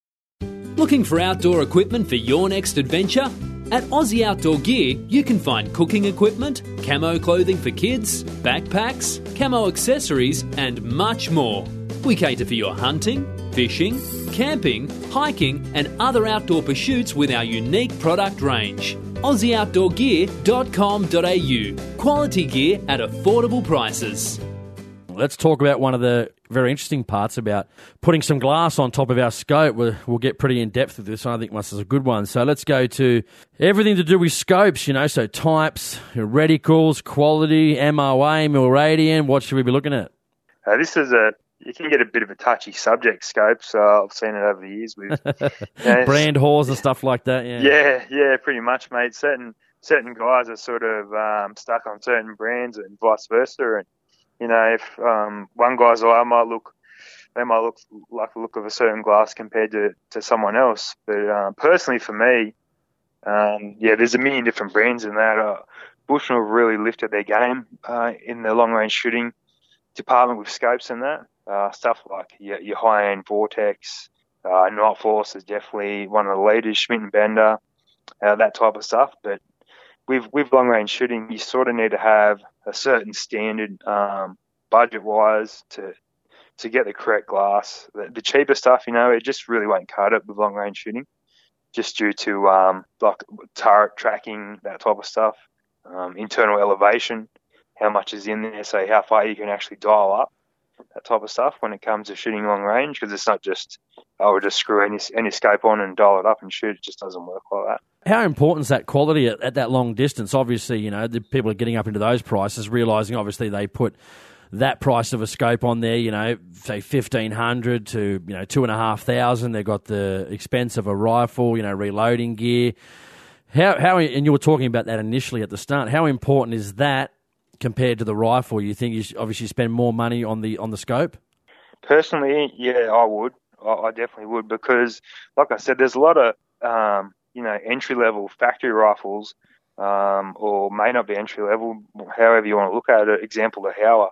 Looking for outdoor equipment for your next adventure? At Aussie Outdoor Gear, you can find cooking equipment, camo clothing for kids, backpacks, camo accessories, and much more. We cater for your hunting, fishing, camping, hiking, and other outdoor pursuits with our unique product range. AussieOutdoorGear.com.au. Quality gear at affordable prices. Let's talk about one of the very interesting parts about putting some glass on top of our scope. We'll, we'll get pretty in depth with this. I think this is a good one. So let's go to everything to do with scopes, you know, so types, reticles, quality, MOA, Milradian. What should we be looking at? Uh, this is a you can get a bit of a touchy subject scope. So I've seen it over the years with you know, brand whores and stuff like that. Yeah, yeah, yeah, pretty much, mate. Certain certain guys are sort of um, stuck on certain brands and vice versa. And you know, if um, one guy's eye might look, they might look like the look of a certain glass compared to, to someone else. But um, personally, for me, um, yeah, there's a million different brands in that. Uh, Bushnell really lifted their game uh, in the long range shooting department with scopes and that. Uh, stuff like your, your high end Vortex, uh, Nightforce is definitely one of the leaders, Schmidt and Bender, uh, that type of stuff. But with with long range shooting, you sort of need to have a certain standard um, budget wise to to get the correct glass. The, the, cheaper stuff, you know, it just really won't cut it with long range shooting, just due to um, like turret tracking, that type of stuff, um, internal elevation, how much is in there, so how far you can actually dial up that type of stuff when it comes to shooting long range because it's not just I we'll just screw any any scope on and dial it up and shoot. It just doesn't work like that. How important is that quality at, at that long distance? Obviously, you know, the people are getting up into those prices, realizing obviously they put that price of a scope on there, you know, say fifteen hundred to you know two and a half thousand. They've got the expense of a rifle, you know, reloading gear. How how and you were talking about that initially at the start. How important is that compared to the rifle? You think you should obviously spend more money on the on the scope? Personally, yeah, I would. I, I definitely would because, like I said, there's a lot of um, you know entry level factory rifles, um, or may not be entry level, however you want to look at it. Example, the Howa.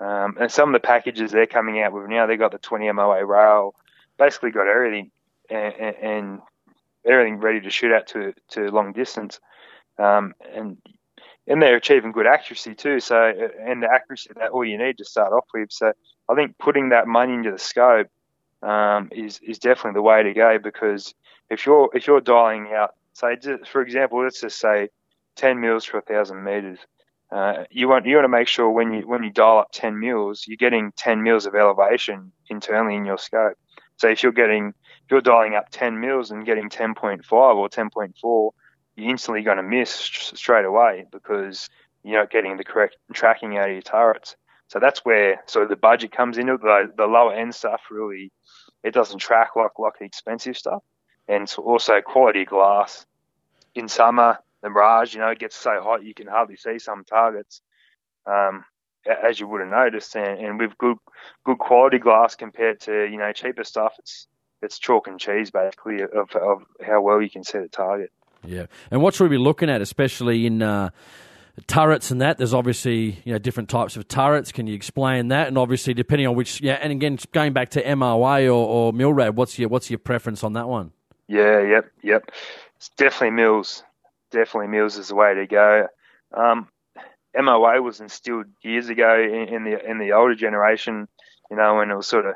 Um, and some of the packages they're coming out with now, they got the 20 MOA rail, basically got everything and, and everything ready to shoot out to to long distance, um, and and they're achieving good accuracy too. So and the accuracy that all you need to start off with. So I think putting that money into the scope um, is is definitely the way to go because if you're if you're dialing out, say for example, let's just say 10 mils for a thousand meters uh, you want you want to make sure when you when you dial up 10 mils, you're getting 10 mils of elevation internally in your scope. So if you're getting if you're dialing up 10 mils and getting 10.5 or 10.4, you're instantly going to miss straight away because you're not getting the correct tracking out of your turrets. So that's where so the budget comes into the the lower end stuff. Really, it doesn't track like like the expensive stuff, and so also quality glass in summer the Mirage, you know, it gets so hot you can hardly see some targets, um, as you would have noticed. And, and with good good quality glass compared to you know cheaper stuff, it's it's chalk and cheese basically of, of how well you can see the target. Yeah, and what should we be looking at, especially in uh, turrets and that? There's obviously you know different types of turrets. Can you explain that? And obviously, depending on which, yeah, and again, going back to MOA or, or Milrad, what's your what's your preference on that one? Yeah, yep, yep. It's definitely Mils definitely Mils is the way to go. Um, MOA was instilled years ago in, in, the in the older generation, you know, and it was sort of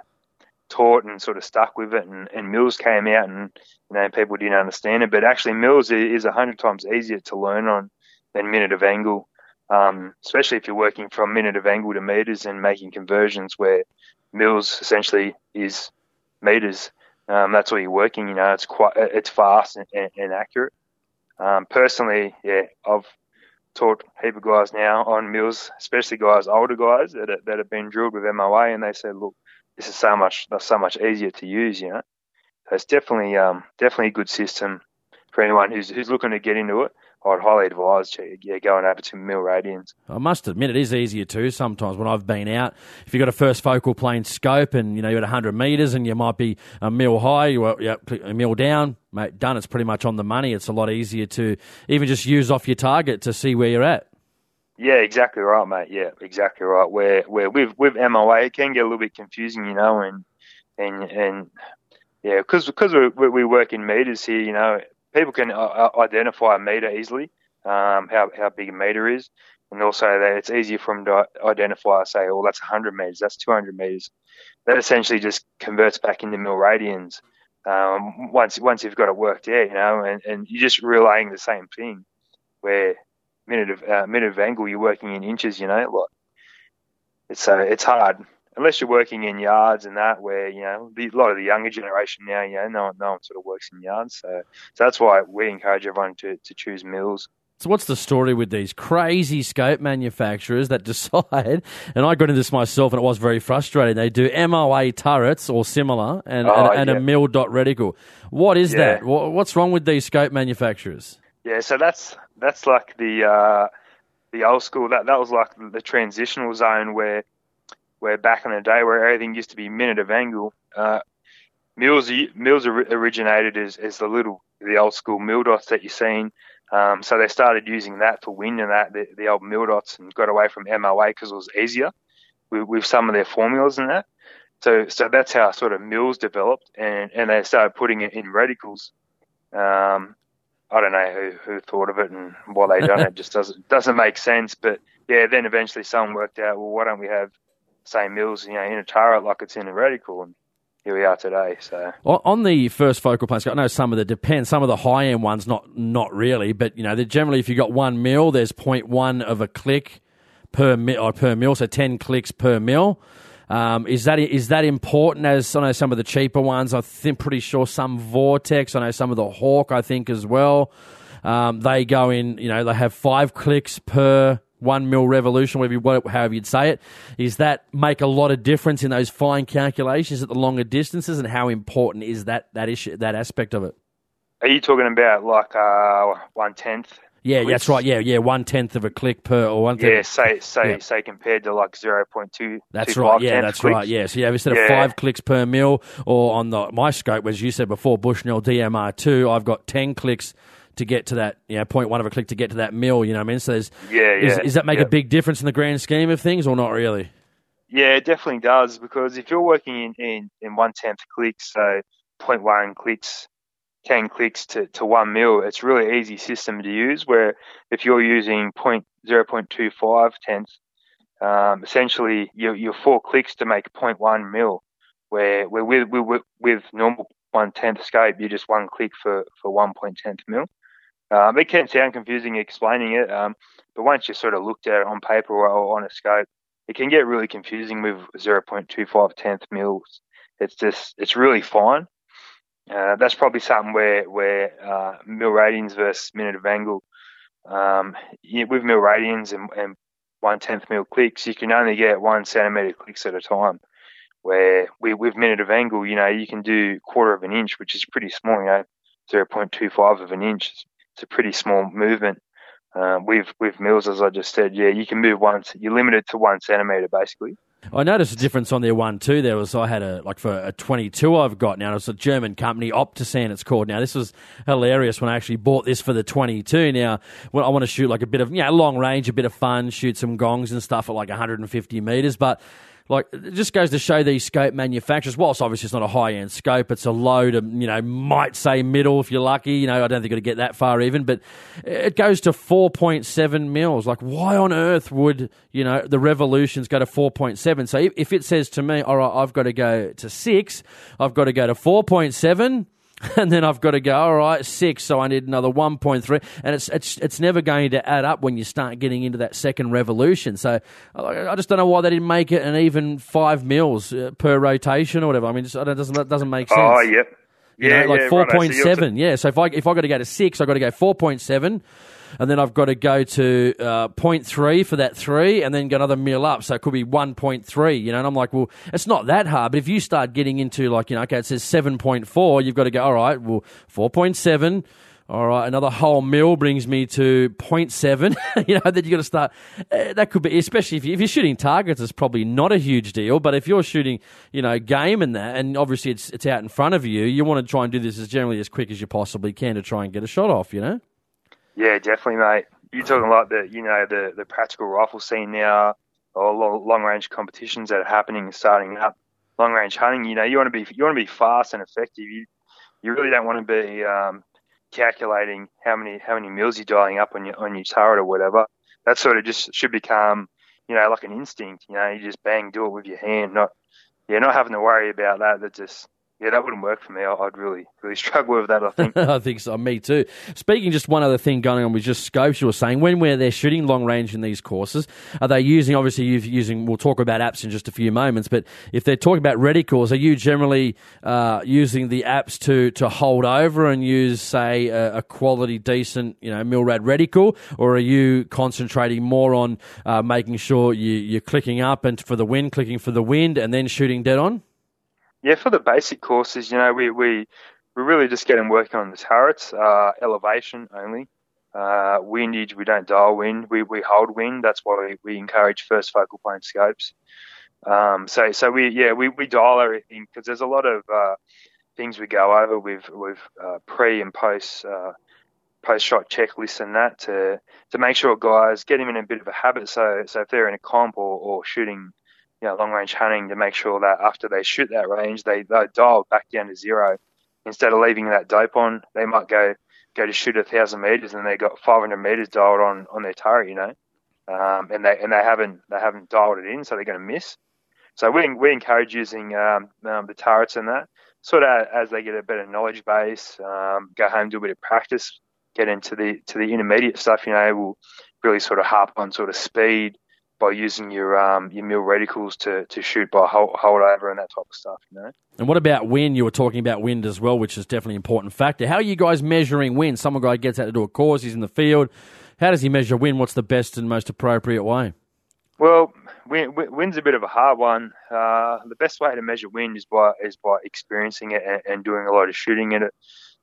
taught and sort of stuck with it, and, and Mils came out, and you know, people didn't understand it. But actually, Mils is a hundred times easier to learn on than minute of angle, um, especially if you're working from minute of angle to meters and making conversions where Mils essentially is meters. Um, that's all you're working. You know, it's quite it's fast and, and, and accurate. Um, personally, yeah, I've taught a heap of guys now on mils, especially guys, older guys that that have been drilled with MOA, and they said, look, this is so much, so much easier to use, you know. So it's definitely, um, definitely a good system for anyone who's who's looking to get into it. I'd highly advise yeah, going over to Mil Radians. I must admit, it is easier too sometimes when I've been out. If you've got a first focal plane scope and you know you're at 100 metres and you might be a mil high, you yeah, a mil down, mate, done. It's pretty much on the money. It's a lot easier to even just use off your target to see where you're at. Yeah, exactly right, mate. Yeah, exactly right. Where where with with MOA, it can get a little bit confusing, you know, and and and yeah, because because we we work in meters here, you know, people can uh, uh, identify a meter easily, um, how how big a meter is, and also that it's easier for them to identify. Say, oh, that's 100 meters, that's 200 meters. That essentially just converts back into mil radians. Um, once once you've got it worked out, you know, and, and you're just relaying the same thing. Where minute of uh, minute of angle, you're working in inches, you know, like it's uh, it's hard unless you're working in yards and that, where you know the, a lot of the younger generation now, you know, no one, no one sort of works in yards. So, so that's why we encourage everyone to, to choose mils. So what's the story with these crazy scope manufacturers that decide? And I got into this myself, and it was very frustrating. They do MOA turrets or similar, and, oh, and, and yeah. a mil dot reticle. What is yeah. that? What's wrong with these scope manufacturers? Yeah, so that's that's like the uh, the old school. That that was like the transitional zone where where back in the day where everything used to be minute of angle, uh, mils mils originated as, as the little the old school mil dots that you've seen. Um, so they started using that for wind and that the, the old mil dots and got away from MOA because it was easier with, with some of their formulas and that. So so that's how sort of mils developed and, and they started putting it in reticles. Um, I don't know who, who thought of it and why they done it. it. Just doesn't doesn't make sense. But yeah, then eventually someone worked out. Well, why don't we have same mils, you know, in a turret like it's in a reticle, and here we are today. So on the first focal plane, I know some of the depend, some of the high end ones, not not really, but you know, generally if you got one mil, there's 0.1 of a click per mil, per mil, so ten clicks per mil. Um, is that is that important? As I know, some of the cheaper ones, I think pretty sure some Vortex. I know some of the Hawke. I think as well. Um, they go in. You know, they have five clicks per one mil revolution, whatever you, however you'd say it. Is that make a lot of difference in those fine calculations at the longer distances, and how important is that that issue that aspect of it? Are you talking about like uh, one tenth yeah, Which, that's right. Yeah, yeah, one tenth of a click per or one. Yeah, say say yeah. say compared to like zero point two. That's right. Yeah, that's clicks. right. Yeah, so yeah, instead of five clicks per mil, or on the my scope, as you said before, Bushnell DMR two, I've got ten clicks to get to that, you know, point one of a click to get to that mil. You know what I mean? So there's, yeah, yeah. Is, that make yeah. a big difference in the grand scheme of things, or not really? Yeah, it definitely does because if you're working in in, in one tenth clicks, so 0.1 clicks 10 clicks to, to one mil, it's a really easy system to use. Where if you're using point, 0.25 tenths, um, essentially your, your four clicks to make 0.1 mil, where, where with, with, with normal one tenth scope, you're just one click for, for 1.10th mil. Um, it can sound confusing explaining it, um, but once you sort of looked at it on paper or on a scope, it can get really confusing with 0.25 tenth mils. It's just, it's really fine. Uh, that's probably something where where uh, mil radians versus minute of angle. Um, yeah, with mil radians and, and one tenth mil clicks, you can only get one centimeter clicks at a time. Where we, with minute of angle, you know, you can do quarter of an inch, which is pretty small. You know, zero point two five of an inch. It's a pretty small movement. Uh, with with Mils, as I just said, yeah, you can move once. You're limited to one centimeter, basically. I noticed a difference on their one too. There was I had a like for a 22 I've got now. It's a German company, Optisan. It's called now. This was hilarious when I actually bought this for the 22. Now, when I want to shoot like a bit of yeah long range, a bit of fun, shoot some gongs and stuff at like 150 meters, but like it just goes to show these scope manufacturers. Whilst obviously it's not a high end scope, it's a low to you know might say middle if you're lucky. You know I don't think it'll get that far even, but it goes to four point seven mils. Like why on earth would you know the revolutions go to four point seven? So if, if it says to me, all right, I've got to go to six, I've got to go to four point seven and then I've got to go. All right, six. So I need another one point three, and it's it's it's never going to add up when you start getting into that second revolution. So I just don't know why they didn't make it an even five mils uh, per rotation or whatever. I mean, just, it doesn't that doesn't make sense. Oh, yep. Yeah, you know, like yeah, four point seven. Yeah, so if I if I got to go to six, I got to go four point seven and then I've got to go to uh, 0.3 for that three, and then get another meal up. So it could be 1.3, you know. And I'm like, well, it's not that hard. But if you start getting into like, you know, okay, it says 7.4, you've got to go, all right, well, 4.7. All right, another whole meal brings me to 0.7. you know, then you got to start. Uh, that could be, especially if, you, if you're shooting targets, it's probably not a huge deal. But if you're shooting, you know, game and that, and obviously it's it's out in front of you, you want to try and do this as generally as quick as you possibly can to try and get a shot off. You know. Yeah, definitely, mate. You're talking like the you know the the practical rifle scene now, or long range competitions that are happening and starting up. Long range hunting, you know, you want to be you want to be fast and effective. You you really don't want to be um, calculating how many how many mils you're dialing up on your on your turret or whatever. That sort of just should become you know like an instinct. You know, you just bang do it with your hand, not yeah, not having to worry about that. That just yeah, that wouldn't work for me. I'd really, really struggle with that. I think. I think so. Me too. Speaking, just one other thing going on with just scopes. You were saying when we're they're shooting long range in these courses, are they using? Obviously, you've using. We'll talk about apps in just a few moments. But if they're talking about reticles, are you generally uh, using the apps to to hold over and use, say, a, a quality, decent, you know, Milrad reticle, or are you concentrating more on uh, making sure you, you're clicking up and for the wind, clicking for the wind, and then shooting dead on? Yeah, for the basic courses, you know, we we we really just getting working on the turrets, uh, elevation only. Uh, windage, we don't dial wind, we, we hold wind. That's why we, we encourage first focal plane scopes. Um, so so we yeah we, we dial everything because there's a lot of uh, things we go over with with uh, pre and post uh, post shot checklists and that to to make sure guys get them in a bit of a habit. So so if they're in a comp or, or shooting you know, long range hunting to make sure that after they shoot that range, they, they dial back down to zero. Instead of leaving that dope on, they might go go to shoot a thousand meters and they got 500 meters dialed on on their turret, you know, um, and they and they haven't they haven't dialed it in, so they're going to miss. So we we encourage using um, um, the turrets and that sort of as they get a better knowledge base, um, go home do a bit of practice, get into the to the intermediate stuff. You know, we'll really sort of harp on sort of speed, by using your um, your mil reticles to, to shoot by hold, hold over and that type of stuff, you know. And what about wind? You were talking about wind as well, which is definitely an important factor. How are you guys measuring wind? Someone guy gets out to do a course, he's in the field. How does he measure wind? What's the best and most appropriate way? Well, wind, wind's a bit of a hard one. Uh, the best way to measure wind is by is by experiencing it and, and, doing a lot of shooting in it.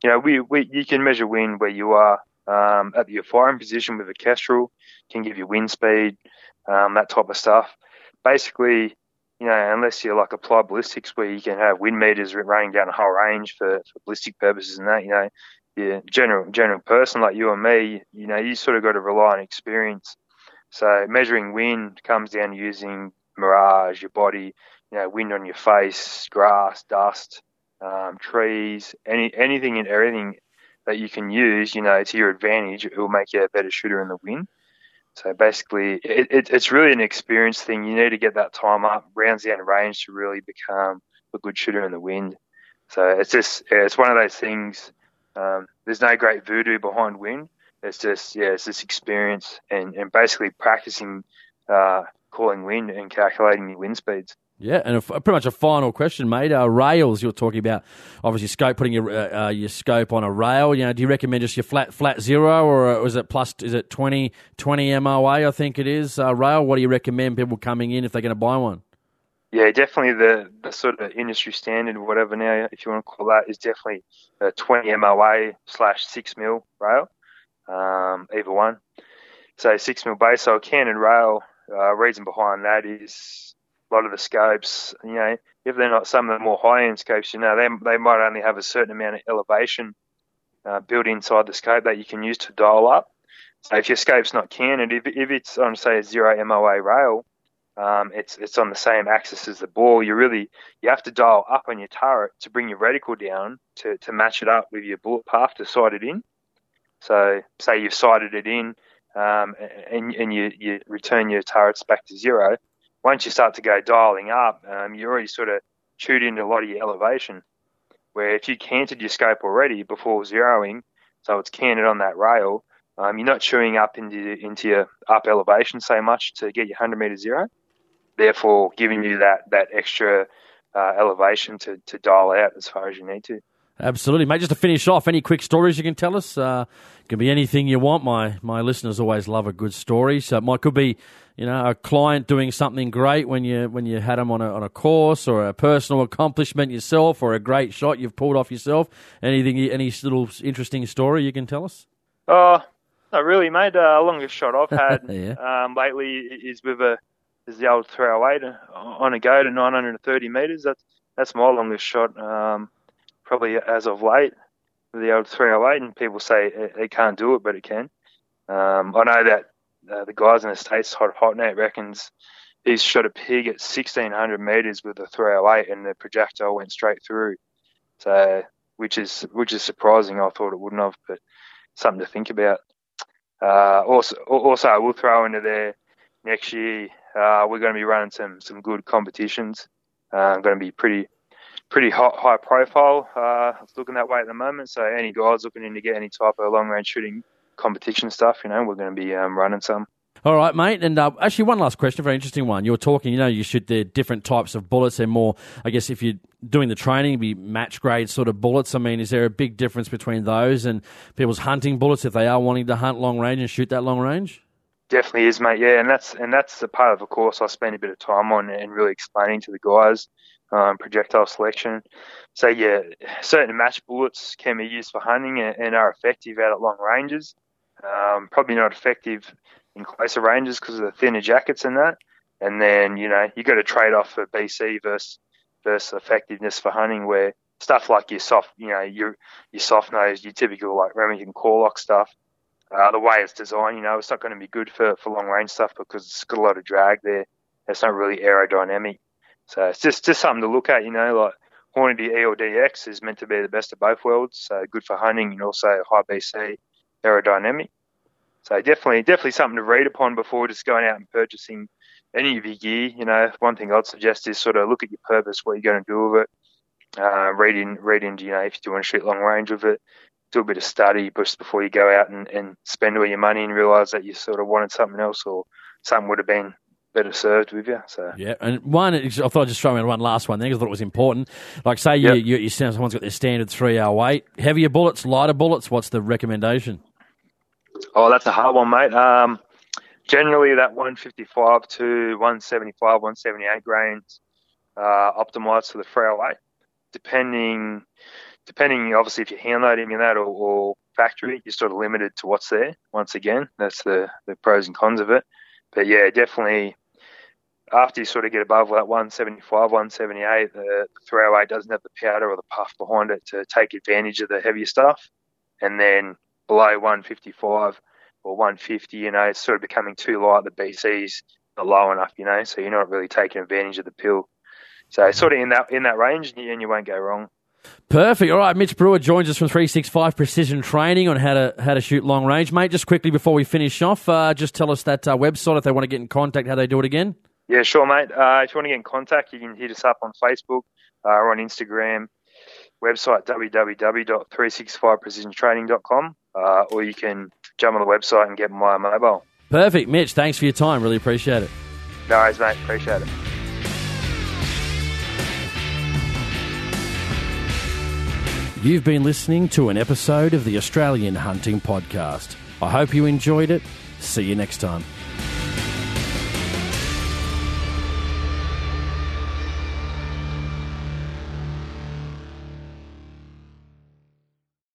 You know, we, we you can measure wind where you are um, at your firing position with a kestrel, can give you wind speed, um, that type of stuff. Basically, you know, unless you're like applied ballistics where you can have wind meters running down a whole range for, for ballistic purposes and that, you know, yeah, general general person like you and me, you know, you sort of got to rely on experience. So measuring wind comes down to using mirage, your body, you know, wind on your face, grass, dust, um, trees, any anything and everything that you can use, you know, to your advantage. It will make you a better shooter in the wind. So basically, it, it, it's really an experience thing. You need to get that time up, rounds down range to really become a good shooter in the wind. So it's just, yeah, it's one of those things. Um, there's no great voodoo behind wind. It's just, yeah, it's this experience and, and basically practicing uh, calling wind and calculating your wind speeds. Yeah, and a, pretty much a final question, mate. Uh, rails, you're talking about obviously scope, putting your uh, uh, your scope on a rail. You know, do you recommend just your flat flat zero, or is it plus? Is it 20, 20 MOA? I think it is uh, rail. What do you recommend people coming in if they're going to buy one? Yeah, definitely the, the sort of industry standard, whatever now, if you want to call that, is definitely a 20 MOA slash six mil rail, um, either one. So six mil base. So a canted rail. Uh, reason behind that is a lot of the scopes, you know, if they're not some of the more high end scopes, you know, they they might only have a certain amount of elevation uh, built inside the scope that you can use to dial up. So if your scope's not canted, if, if it's on say a zero MOA rail, um, it's it's on the same axis as the ball. You really you have to dial up on your turret to bring your reticle down to, to match it up with your bullet path to sight it in. So say you've sighted it in um, and, and you, you return your turrets back to zero once you start to go dialing up, um, you already sort of chewed into a lot of your elevation. Where if you canted your scope already before zeroing, so it's canted on that rail, um, you're not chewing up into into your up elevation so much to get your 100 meter zero. Therefore, giving you that that extra uh, elevation to, to dial out as far as you need to. Absolutely, mate. Just to finish off, any quick stories you can tell us? Uh, can be anything you want. My my listeners always love a good story. So it might could be, you know, a client doing something great when you when you had them on a on a course, or a personal accomplishment yourself, or a great shot you've pulled off yourself. Anything, any little interesting story you can tell us? Oh, not really, mate. Uh, longest shot I've had yeah. um, lately is with a is the old 308 on a go to 930 meters. That's that's my longest shot. Um, probably as of late, the old 308, and people say it, it can't do it, but it can. Um, I know that uh, the guys in the States, Hot Hotnet, reckons he's shot a pig at 1600 meters with a 308 and the projectile went straight through. So, which is, which is surprising. I thought it wouldn't have, but something to think about. Uh, also, also, I will throw into there next year. Uh, we're going to be running some, some good competitions. Uh, going to be pretty, pretty high, high profile. Uh, looking that way at the moment. So any guys looking in to get any type of long range shooting competition stuff, you know, we're going to be um, running some. All right, mate. And uh, actually, one last question, very interesting one. You were talking, you know, you shoot the different types of bullets. and more, I guess, if you're doing the training, be match grade sort of bullets. I mean, is there a big difference between those and people's hunting bullets if they are wanting to hunt long range and shoot that long range? Definitely is, mate. Yeah, and that's and that's the part of the course I spend a bit of time on and really explaining to the guys um, projectile selection. So yeah, certain match bullets can be used for hunting and, and are effective out at long ranges. Um, probably not effective in closer ranges because of the thinner jackets and that. And then you know you got to trade off for BC versus versus effectiveness for hunting, where stuff like your soft, you know, your your soft nose, your typical like Remington Core-Lokt stuff. Uh, the way it's designed, you know, it's not going to be good for, for long range stuff because it's got a lot of drag there. It's not really aerodynamic. So it's just just something to look at, you know, like Hornady ELDX is meant to be the best of both worlds, so good for hunting and also high BC aerodynamic. So definitely, definitely something to read upon before just going out and purchasing any of your gear. You know, one thing I'd suggest is sort of look at your purpose, what you're going to do with it. Uh, read in, read into, you know, if you do want to shoot long range with it, do a bit of study just before you go out and, and spend all your money and realize that you sort of wanted something else or something would have been better served with you. So Yeah, and one, I thought I'd just throw in one last one there because I thought it was important. Like, say you, Yep. you, you someone's got their standard three hour weight, heavier bullets, lighter bullets. What's the recommendation? Oh, that's a hard one, mate. Um, generally, that 155 to 175, 178 grains uh, optimized for the frail weight. Depending, depending, obviously, if you're hand loading in that or, or factory, you're sort of limited to what's there. Once again, that's the, the pros and cons of it. But yeah, definitely. After you sort of get above that 175, 178, the three oh eight doesn't have the powder or the puff behind it to take advantage of the heavier stuff. And then below 155 or 150, you know, it's sort of becoming too light. The BC's not low enough, you know, so you're not really taking advantage of the pill. So sort of in that in that range, and you, and you won't go wrong. Perfect. All right, Mitch Brewer joins us from 365 Precision Training on how to how to shoot long range. Mate, just quickly before we finish off, uh, just tell us that uh, website if they want to get in contact, how they do it again. Yeah, sure, mate. Uh, if you want to get in contact, you can hit us up on Facebook uh, or on Instagram. Website www.365precisiontraining.com, uh, or you can jump on the website and get my mobile. Perfect. Mitch, thanks for your time. Really appreciate it. No worries, mate. Appreciate it. You've been listening to an episode of the Australian Hunting Podcast. I hope you enjoyed it. See you next time.